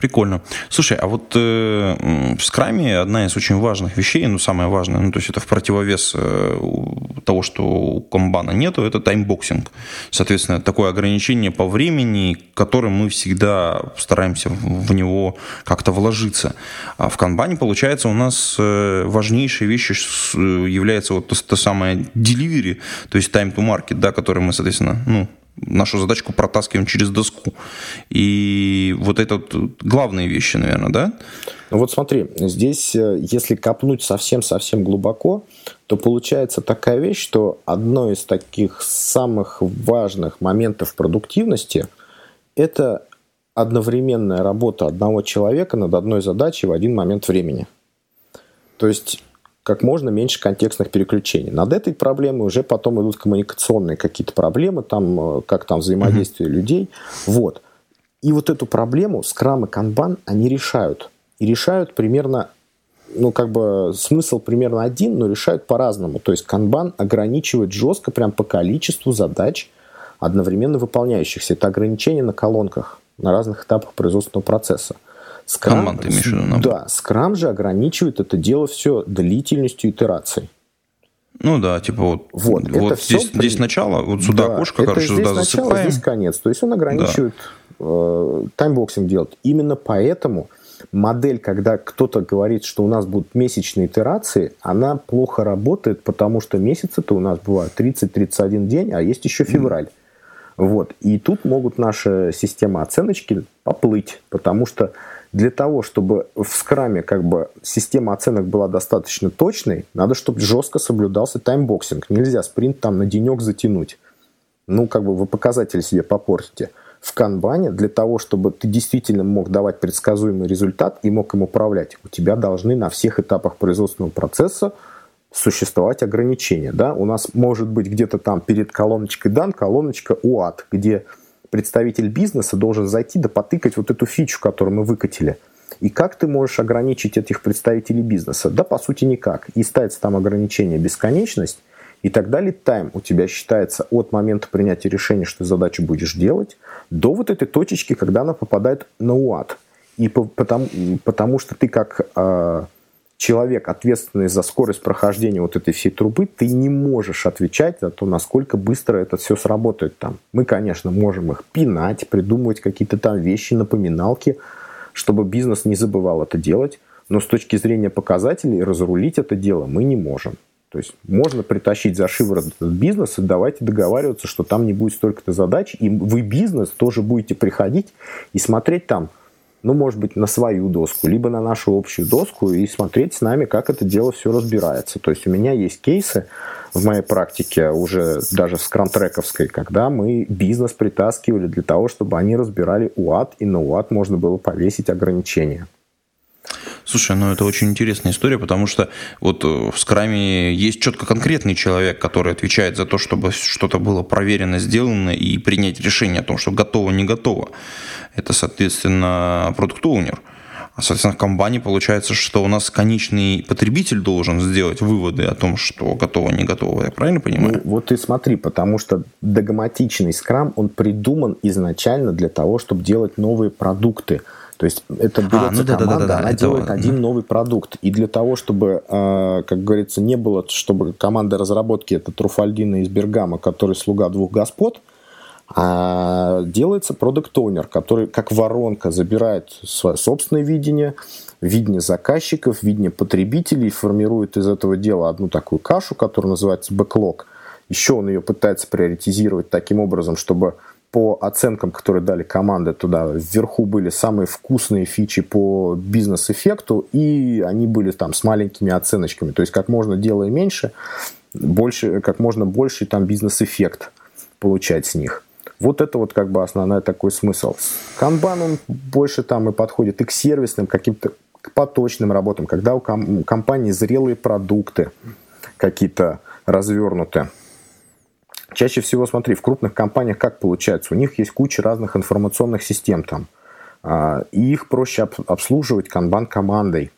Прикольно. Слушай, а вот э, в скраме одна из очень важных вещей, ну, самая важная, ну, то есть это в противовес э, того, что у канбана нету, это timeboxing. Соответственно, такое ограничение по времени, которым мы всегда стараемся в него как-то вложиться. А в канбане, получается, у нас э, важнейшей вещью э, является вот то, то самое delivery, то есть time to market, да, который мы, соответственно, ну, нашу задачку протаскиваем через доску. И вот это главные вещи, наверное, да? Ну вот смотри, здесь, э, если копнуть совсем-совсем глубоко, то получается такая вещь, что одно из таких самых важных моментов продуктивности – это одновременная работа одного человека над одной задачей в один момент времени. То есть как можно меньше контекстных переключений. Над этой проблемой уже потом идут коммуникационные какие-то проблемы, там, э, как там взаимодействие mm-hmm. людей. Вот. И вот эту проблему скрам и канбан, они решают. И решают примерно, ну, как бы смысл примерно один, но решают по-разному. То есть канбан ограничивает жестко прям по количеству задач, одновременно выполняющихся. Это ограничение на колонках на разных этапах производственного процесса. Скрам, Канбан, ты имеешь в виду? Да, скрам же ограничивает это дело все длительностью итераций. Ну да, типа вот, вот, вот здесь, при... здесь начало, вот сюда да, окошко, это короче, здесь сюда начало, засыпаем. здесь конец. То есть он ограничивает да. э, timeboxing делать. Именно поэтому модель, когда кто-то говорит, что у нас будут месячные итерации, она плохо работает, потому что месяцы-то у нас бывают 30-31 день, а есть еще февраль. Mm. Вот. И тут могут наши системы оценочки поплыть, потому что для того, чтобы в скраме как бы система оценок была достаточно точной, надо, чтобы жестко соблюдался timeboxing. Нельзя спринт там на денек затянуть. Ну, как бы вы показатель себе попортите. В канбане для того, чтобы ты действительно мог давать предсказуемый результат и мог им управлять, у тебя должны на всех этапах производственного процесса существовать ограничения. Да? У нас может быть где-то там перед колоночкой done колоночка UAT, где представитель бизнеса должен зайти да потыкать вот эту фичу, которую мы выкатили. И как ты можешь ограничить этих представителей бизнеса? Да, по сути, никак. И ставится там ограничение бесконечность, и тогда тайм у тебя считается от момента принятия решения, что задачу будешь делать, до вот этой точечки, когда она попадает на УАТ. И потому, потому что ты как э, человек, ответственный за скорость прохождения вот этой всей трубы, ты не можешь отвечать за то, насколько быстро это все сработает там. Мы, конечно, можем их пинать, придумывать какие-то там вещи, напоминалки, чтобы бизнес не забывал это делать, но с точки зрения показателей разрулить это дело мы не можем. То есть можно притащить за шиворот этот бизнес и давайте договариваться, что там не будет столько-то задач, и вы бизнес тоже будете приходить и смотреть там, ну, может быть, на свою доску, либо на нашу общую доску и смотреть с нами, как это дело все разбирается. То есть у меня есть кейсы в моей практике, уже даже в скрам-трековской, когда мы бизнес притаскивали для того, чтобы они разбирали УАД, и на УАД можно было повесить ограничения. Слушай, ну это очень интересная история, потому что вот э, в скраме есть четко конкретный человек, который отвечает за то, чтобы что-то было проверено, сделано и принять решение о том, что готово, не готово. Это, соответственно, продукт-оунер. А, соответственно, в комбане получается, что у нас конечный потребитель должен сделать выводы о том, что готово, не готово. Я правильно понимаю? Ну, вот ты смотри, потому что догматичный скрам, он придуман изначально для того, чтобы делать новые продукты – то есть это берется а, ну, да, команда, да, да, да, она это... делает один новый продукт. И для того, чтобы, э, как говорится, не было, чтобы команда разработки это Труфальдина из Бергама, который слуга двух господ, а делается продукт оунер который как воронка забирает свое собственное видение, видение заказчиков, видение потребителей, формирует из этого дела одну такую кашу, которая называется бэклог. Еще он ее пытается приоритизировать таким образом, чтобы по оценкам, которые дали команды туда, вверху были самые вкусные фичи по бизнес-эффекту, и они были там с маленькими оценочками. То есть как можно делая меньше, больше, как можно больше там бизнес-эффект получать с них. Вот это вот как бы основной такой смысл. Канбан, он больше там и подходит и к сервисным, каким-то к поточным работам, когда у компании зрелые продукты какие-то развернуты. Чаще всего, смотри, в крупных компаниях как получается? У них есть куча разных информационных систем там. А, и их проще обслуживать канбан командой.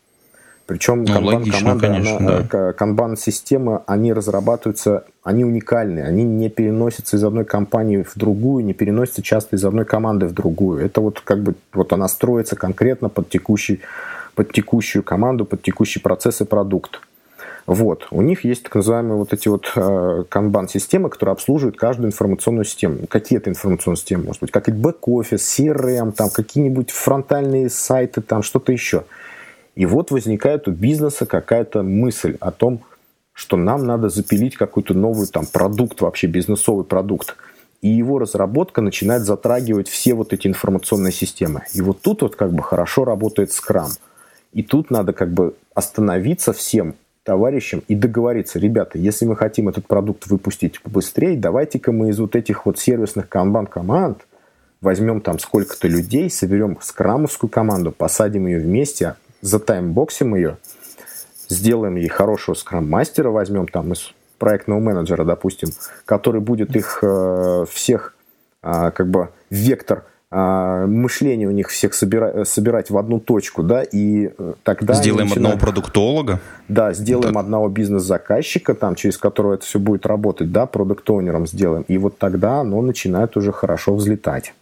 Причем ну, канбан-команда, да. канбан-системы, они разрабатываются, они уникальны, они не переносятся из одной компании в другую, не переносятся часто из одной команды в другую. Это вот как бы, вот она строится конкретно под, текущий, под текущую команду, под текущий процесс и продукт. Вот. У них есть так называемые вот эти вот э, канбан-системы, которые обслуживают каждую информационную систему. Какие-то информационные системы, может быть, как и бэк-офис, CRM, там какие-нибудь фронтальные сайты, там что-то еще – и вот возникает у бизнеса какая-то мысль о том, что нам надо запилить какой-то новый там продукт, вообще бизнесовый продукт. И его разработка начинает затрагивать все вот эти информационные системы. И вот тут вот как бы хорошо работает Scrum. И тут надо как бы остановиться всем товарищам и договориться, ребята, если мы хотим этот продукт выпустить побыстрее, давайте-ка мы из вот этих вот сервисных канбан-команд возьмем там сколько-то людей, соберем скрамовскую команду, посадим ее вместе, затаймбоксим ее, сделаем ей хорошего скрам-мастера, возьмем там из проектного менеджера, допустим, который будет их э, всех, э, как бы, вектор э, мышления у них всех собира, собирать в одну точку, да, и э, тогда... Сделаем начинают, одного продуктолога. Да, сделаем да. одного бизнес-заказчика, там, через которого это все будет работать, да, продукт-оунером сделаем, и вот тогда оно начинает уже хорошо взлетать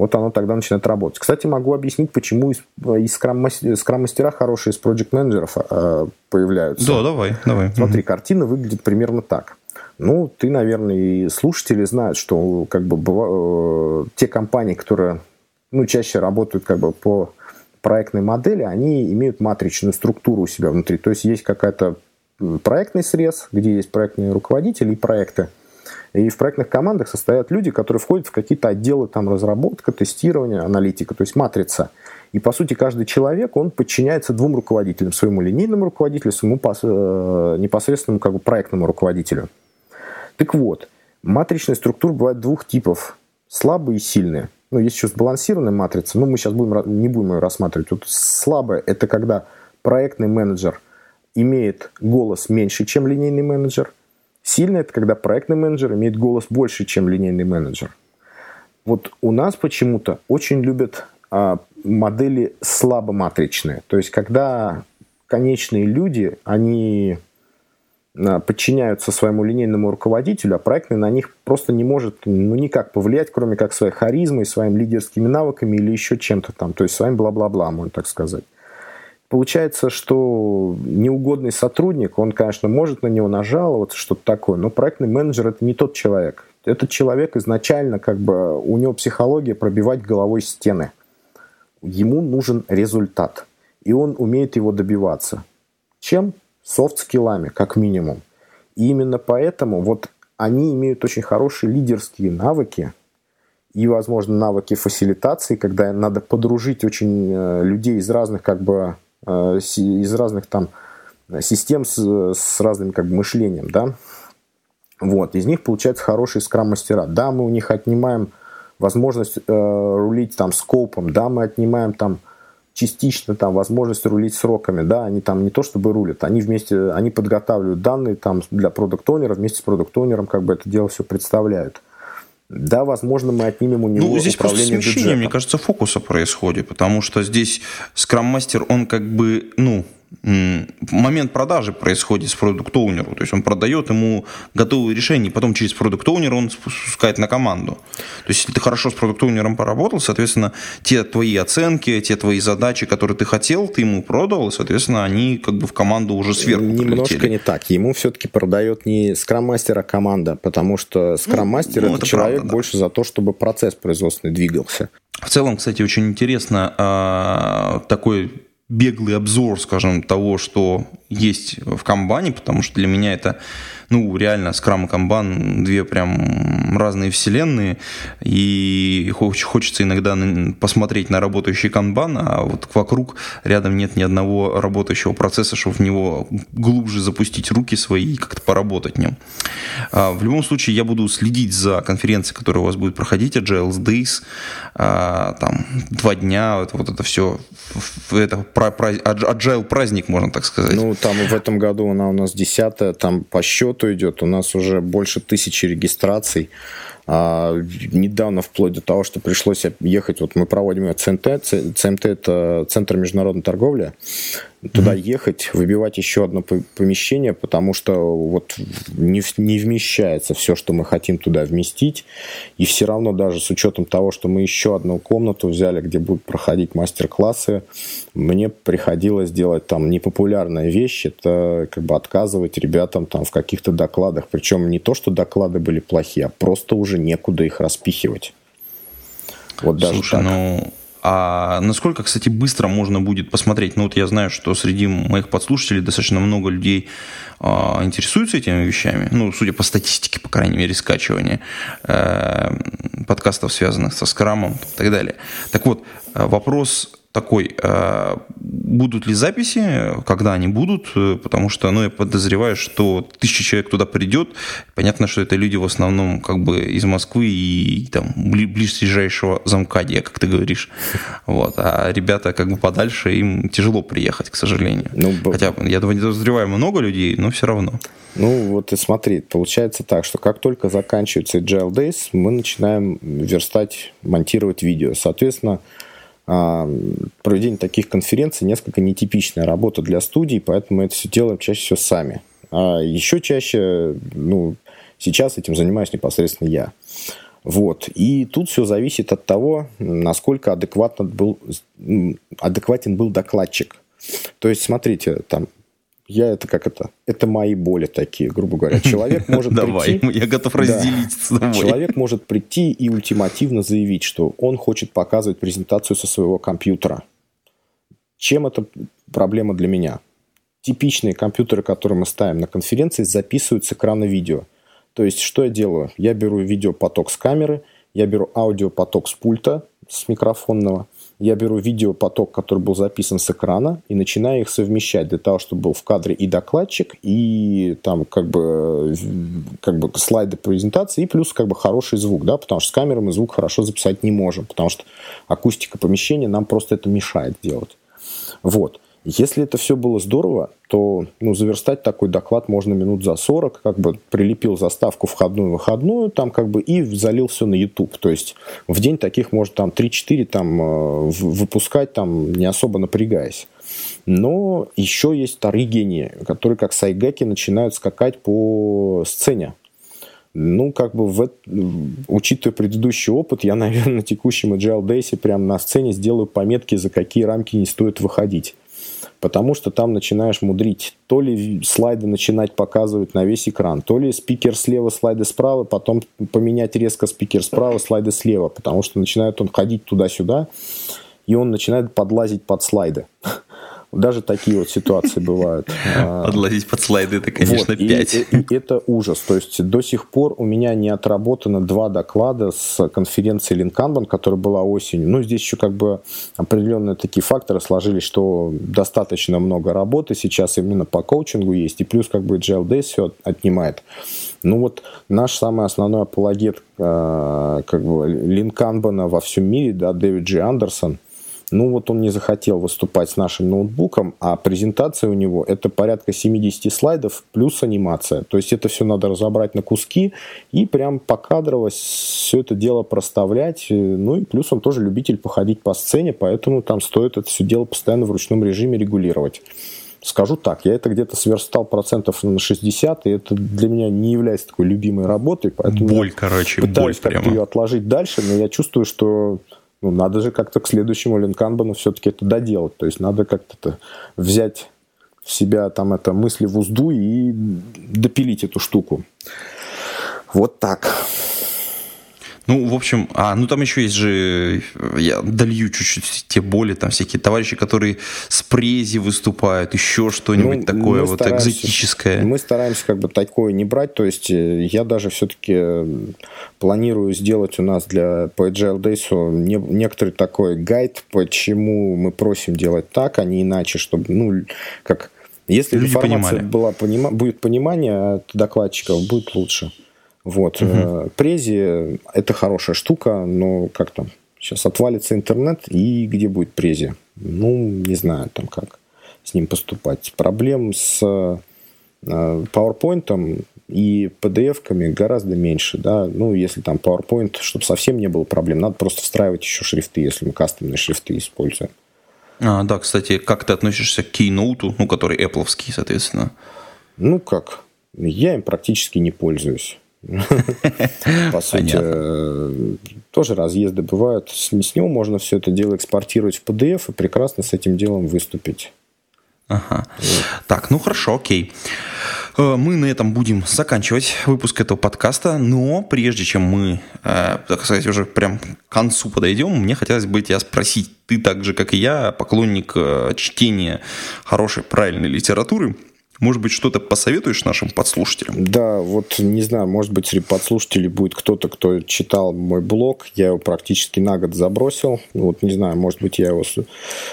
вот оно тогда начинает работать. Кстати, могу объяснить, почему из, из скрам-мастера хорошие из проект-менеджеров э, появляются. Да, давай, давай. Смотри, картина выглядит примерно так. Ну, ты, наверное, и слушатели знают, что как бы э, те компании, которые ну, чаще работают как бы по проектной модели, они имеют матричную структуру у себя внутри. То есть есть какая-то проектный срез, где есть проектные руководители и проекты – и в проектных командах состоят люди, которые входят в какие-то отделы там разработка, тестирования, аналитика, то есть матрица. И, по сути, каждый человек, он подчиняется двум руководителям. Своему линейному руководителю, своему э, непосредственному как бы, проектному руководителю. Так вот, матричная структура бывает двух типов. Слабые и сильные. Ну, есть еще сбалансированная матрица, но мы сейчас будем, не будем ее рассматривать. Вот слабая – это когда проектный менеджер имеет голос меньше, чем линейный менеджер – Сильно это когда проектный менеджер имеет голос больше, чем линейный менеджер. Вот у нас почему-то очень любят а, модели слабоматричные. То есть когда конечные люди, они подчиняются своему линейному руководителю, а проектный на них просто не может ну, никак повлиять, кроме как своей харизмой, своими лидерскими навыками или еще чем-то там, то есть своим бла-бла-бла, можно так сказать. Получается, что неугодный сотрудник, он, конечно, может на него нажаловаться, что-то такое, но проектный менеджер это не тот человек. Этот человек изначально, как бы, у него психология пробивать головой стены. Ему нужен результат, и он умеет его добиваться. Чем? Софт-скиллами, как минимум. И именно поэтому вот они имеют очень хорошие лидерские навыки, и, возможно, навыки фасилитации, когда надо подружить очень э, людей из разных как бы Э, из разных там систем с, с разным как бы мышлением, да, вот, из них получаются хорошие скрам-мастера. Да, мы у них отнимаем возможность э, рулить там скопом, да, мы отнимаем там частично там возможность рулить сроками, да, они там не то чтобы рулят, они вместе, они подготавливают данные там для продукт вместе с продукт как бы это дело все представляют. Да, возможно, мы отнимем у него Ну, здесь просто смещение, бюджетом. мне кажется, фокуса происходит, потому что здесь скрам-мастер, он как бы, ну, момент продажи происходит с продукт оунеру То есть он продает ему готовые решения, потом через продукт оунера он спускает на команду. То есть если ты хорошо с продукт оунером поработал, соответственно, те твои оценки, те твои задачи, которые ты хотел, ты ему продал, соответственно, они как бы в команду уже сверху Немножко прилетели. не так. Ему все-таки продает не скрам-мастер, а команда, потому что скрам-мастер ну, ну, это, это человек правда, да. больше за то, чтобы процесс производственный двигался. В целом, кстати, очень интересно а, такой беглый обзор, скажем, того, что есть в комбане, потому что для меня это ну, реально, скрам и камбан две прям разные вселенные, и хочется иногда посмотреть на работающий канбан, а вот вокруг рядом нет ни одного работающего процесса, чтобы в него глубже запустить руки свои и как-то поработать в нем. А, в любом случае, я буду следить за конференцией, которая у вас будет проходить, Agile Days, а, там, два дня, вот, вот это все, это Agile праздник, можно так сказать. Ну, там в этом году она у нас десятая, там по счету идет, у нас уже больше тысячи регистраций. А, недавно вплоть до того, что пришлось ехать, вот мы проводим ЦМТ, ЦМТ это Центр международной торговли, туда mm-hmm. ехать, выбивать еще одно помещение, потому что вот не, не вмещается все, что мы хотим туда вместить. И все равно даже с учетом того, что мы еще одну комнату взяли, где будут проходить мастер-классы, мне приходилось делать там непопулярные вещи, это как бы отказывать ребятам там в каких-то докладах. Причем не то, что доклады были плохие, а просто уже некуда их распихивать. Вот даже Слушай, так. ну а насколько, кстати, быстро можно будет посмотреть? Ну вот я знаю, что среди моих подслушателей достаточно много людей а, интересуются этими вещами. Ну, судя по статистике, по крайней мере, скачивания э, подкастов, связанных со скрамом и так далее. Так вот, э, вопрос такой, э, будут ли записи, когда они будут, э, потому что, ну, я подозреваю, что тысяча человек туда придет, понятно, что это люди в основном как бы из Москвы и там ближайшего замкадия, как ты говоришь, вот, а ребята как бы подальше, им тяжело приехать, к сожалению. Ну, Хотя, я подозреваю, много людей, но все равно. Ну, вот и смотри, получается так, что как только заканчивается Agile Days, мы начинаем верстать, монтировать видео. Соответственно, проведение таких конференций несколько нетипичная работа для студий, поэтому мы это все делаем чаще всего сами. А еще чаще, ну, сейчас этим занимаюсь непосредственно я. Вот. И тут все зависит от того, насколько адекватно был, адекватен был докладчик. То есть, смотрите, там я это как это, это мои боли такие, грубо говоря. *laughs* Человек может Давай, прийти, я готов разделить да, Человек может прийти и ультимативно заявить, что он хочет показывать презентацию со своего компьютера. Чем это проблема для меня? Типичные компьютеры, которые мы ставим на конференции, записывают с экрана видео. То есть, что я делаю? Я беру видеопоток с камеры, я беру аудиопоток с пульта, с микрофонного – я беру видеопоток, который был записан с экрана, и начинаю их совмещать для того, чтобы был в кадре и докладчик, и там как бы, как бы слайды презентации, и плюс как бы хороший звук, да, потому что с камеры мы звук хорошо записать не можем, потому что акустика помещения нам просто это мешает делать. Вот. Если это все было здорово, то ну, заверстать такой доклад можно минут за 40, как бы прилепил заставку входную-выходную, там как бы и залил все на YouTube. То есть в день таких может там 3-4 там э, выпускать, там не особо напрягаясь. Но еще есть вторые гении, которые как сайгеки начинают скакать по сцене. Ну, как бы, в, учитывая предыдущий опыт, я, *laughs* наверное, на текущем Agile Days прямо на сцене сделаю пометки, за какие рамки не стоит выходить потому что там начинаешь мудрить. То ли слайды начинать показывать на весь экран, то ли спикер слева, слайды справа, потом поменять резко спикер справа, слайды слева, потому что начинает он ходить туда-сюда, и он начинает подлазить под слайды. *laughs* Даже такие вот ситуации *laughs* бывают. А, Подлазить под слайды, это, конечно, вот, 5. И, и, и это ужас. То есть до сих пор у меня не отработано два доклада с конференции Линканбан, которая была осенью. Ну, здесь еще как бы определенные такие факторы сложились, что достаточно много работы сейчас именно по коучингу есть, и плюс как бы GLD все отнимает. Ну вот наш самый основной апологет э, как бы Линканбана во всем мире, да, Дэвид Джи Андерсон – ну вот он не захотел выступать с нашим ноутбуком, а презентация у него это порядка 70 слайдов плюс анимация. То есть это все надо разобрать на куски и прям покадрово все это дело проставлять. Ну и плюс он тоже любитель походить по сцене, поэтому там стоит это все дело постоянно в ручном режиме регулировать. Скажу так, я это где-то сверстал процентов на 60, и это для меня не является такой любимой работой, поэтому боль, короче, пытаюсь как-то ее отложить дальше, но я чувствую, что ну, надо же как-то к следующему Линканбану все-таки это доделать. То есть надо как-то взять в себя там это мысли в узду и допилить эту штуку. Вот так. Ну, в общем, а, ну там еще есть же, я долью чуть-чуть те боли, там всякие товарищи, которые с прези выступают, еще что-нибудь ну, такое вот экзотическое. Мы стараемся как бы такое не брать, то есть э, я даже все-таки э, планирую сделать у нас для по Agile Days не, некоторый такой гайд, почему мы просим делать так, а не иначе, чтобы, ну, как... Если Люди информация понимали. была, понима, будет понимание от докладчиков, будет лучше. Вот. Угу. Прези – это хорошая штука, но как там, сейчас отвалится интернет, и где будет прези? Ну, не знаю, там как с ним поступать. Проблем с э, PowerPoint и PDF-ками гораздо меньше, да, ну, если там PowerPoint, чтобы совсем не было проблем, надо просто встраивать еще шрифты, если мы кастомные шрифты используем. А, да, кстати, как ты относишься к Keynote, ну, который Apple, соответственно? Ну, как? Я им практически не пользуюсь. *laughs* По сути, э, тоже разъезды бывают. С него можно все это дело экспортировать в PDF и прекрасно с этим делом выступить. Ага. Так, ну хорошо, окей. Э, мы на этом будем заканчивать выпуск этого подкаста, но прежде чем мы, э, так сказать, уже прям к концу подойдем, мне хотелось бы тебя спросить, ты так же, как и я, поклонник чтения хорошей, правильной литературы – может быть, что-то посоветуешь нашим подслушателям? Да, вот не знаю, может быть, среди подслушателей будет кто-то, кто читал мой блог. Я его практически на год забросил. Вот не знаю, может быть, я его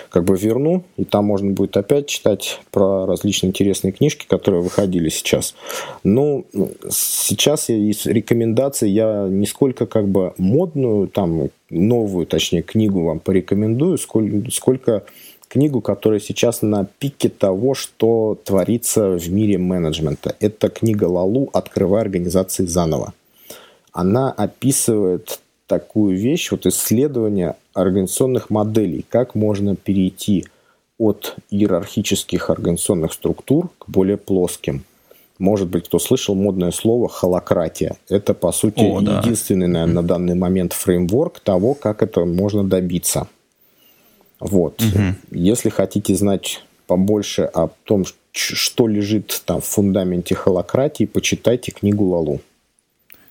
как бы верну, и там можно будет опять читать про различные интересные книжки, которые выходили сейчас. Ну, сейчас из рекомендаций я нисколько как бы модную, там, новую, точнее, книгу вам порекомендую, сколько, сколько книгу, которая сейчас на пике того, что творится в мире менеджмента. Это книга Лалу «Открывай организации заново». Она описывает такую вещь, вот исследование организационных моделей, как можно перейти от иерархических организационных структур к более плоским. Может быть, кто слышал модное слово холократия. Это, по сути, О, да. единственный, наверное, на данный момент фреймворк того, как это можно добиться. Вот. Угу. Если хотите знать побольше о том, что лежит там в фундаменте холократии, почитайте книгу Лалу.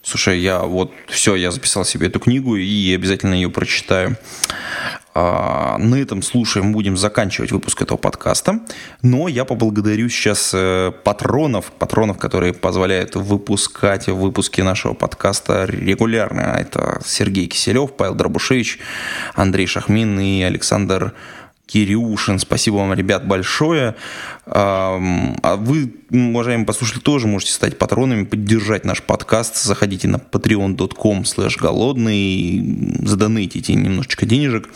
Слушай, я вот все, я записал себе эту книгу и обязательно ее прочитаю. А, на этом слушаем, будем заканчивать выпуск этого подкаста. Но я поблагодарю сейчас э, патронов, патронов, которые позволяют выпускать выпуски нашего подкаста регулярно. Это Сергей Киселев, Павел Дробушевич, Андрей Шахмин и Александр Кирюшин. Спасибо вам, ребят, большое. А вы, уважаемые послушатели, тоже можете стать патронами, поддержать наш подкаст. Заходите на patreon.com slash голодный, задонатите немножечко денежек.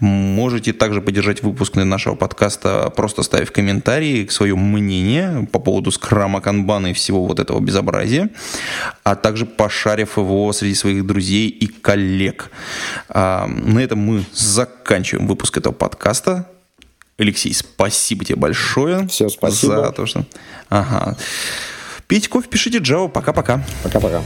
Можете также поддержать выпуск нашего подкаста, просто ставив комментарии, свое мнение по поводу скрама, канбана и всего вот этого безобразия, а также пошарив его среди своих друзей и коллег. На этом мы заканчиваем выпуск этого подкаста. Алексей, спасибо тебе большое. Все, спасибо. За то, что... Ага. Пейте кофе, пишите Java. Пока-пока. Пока-пока.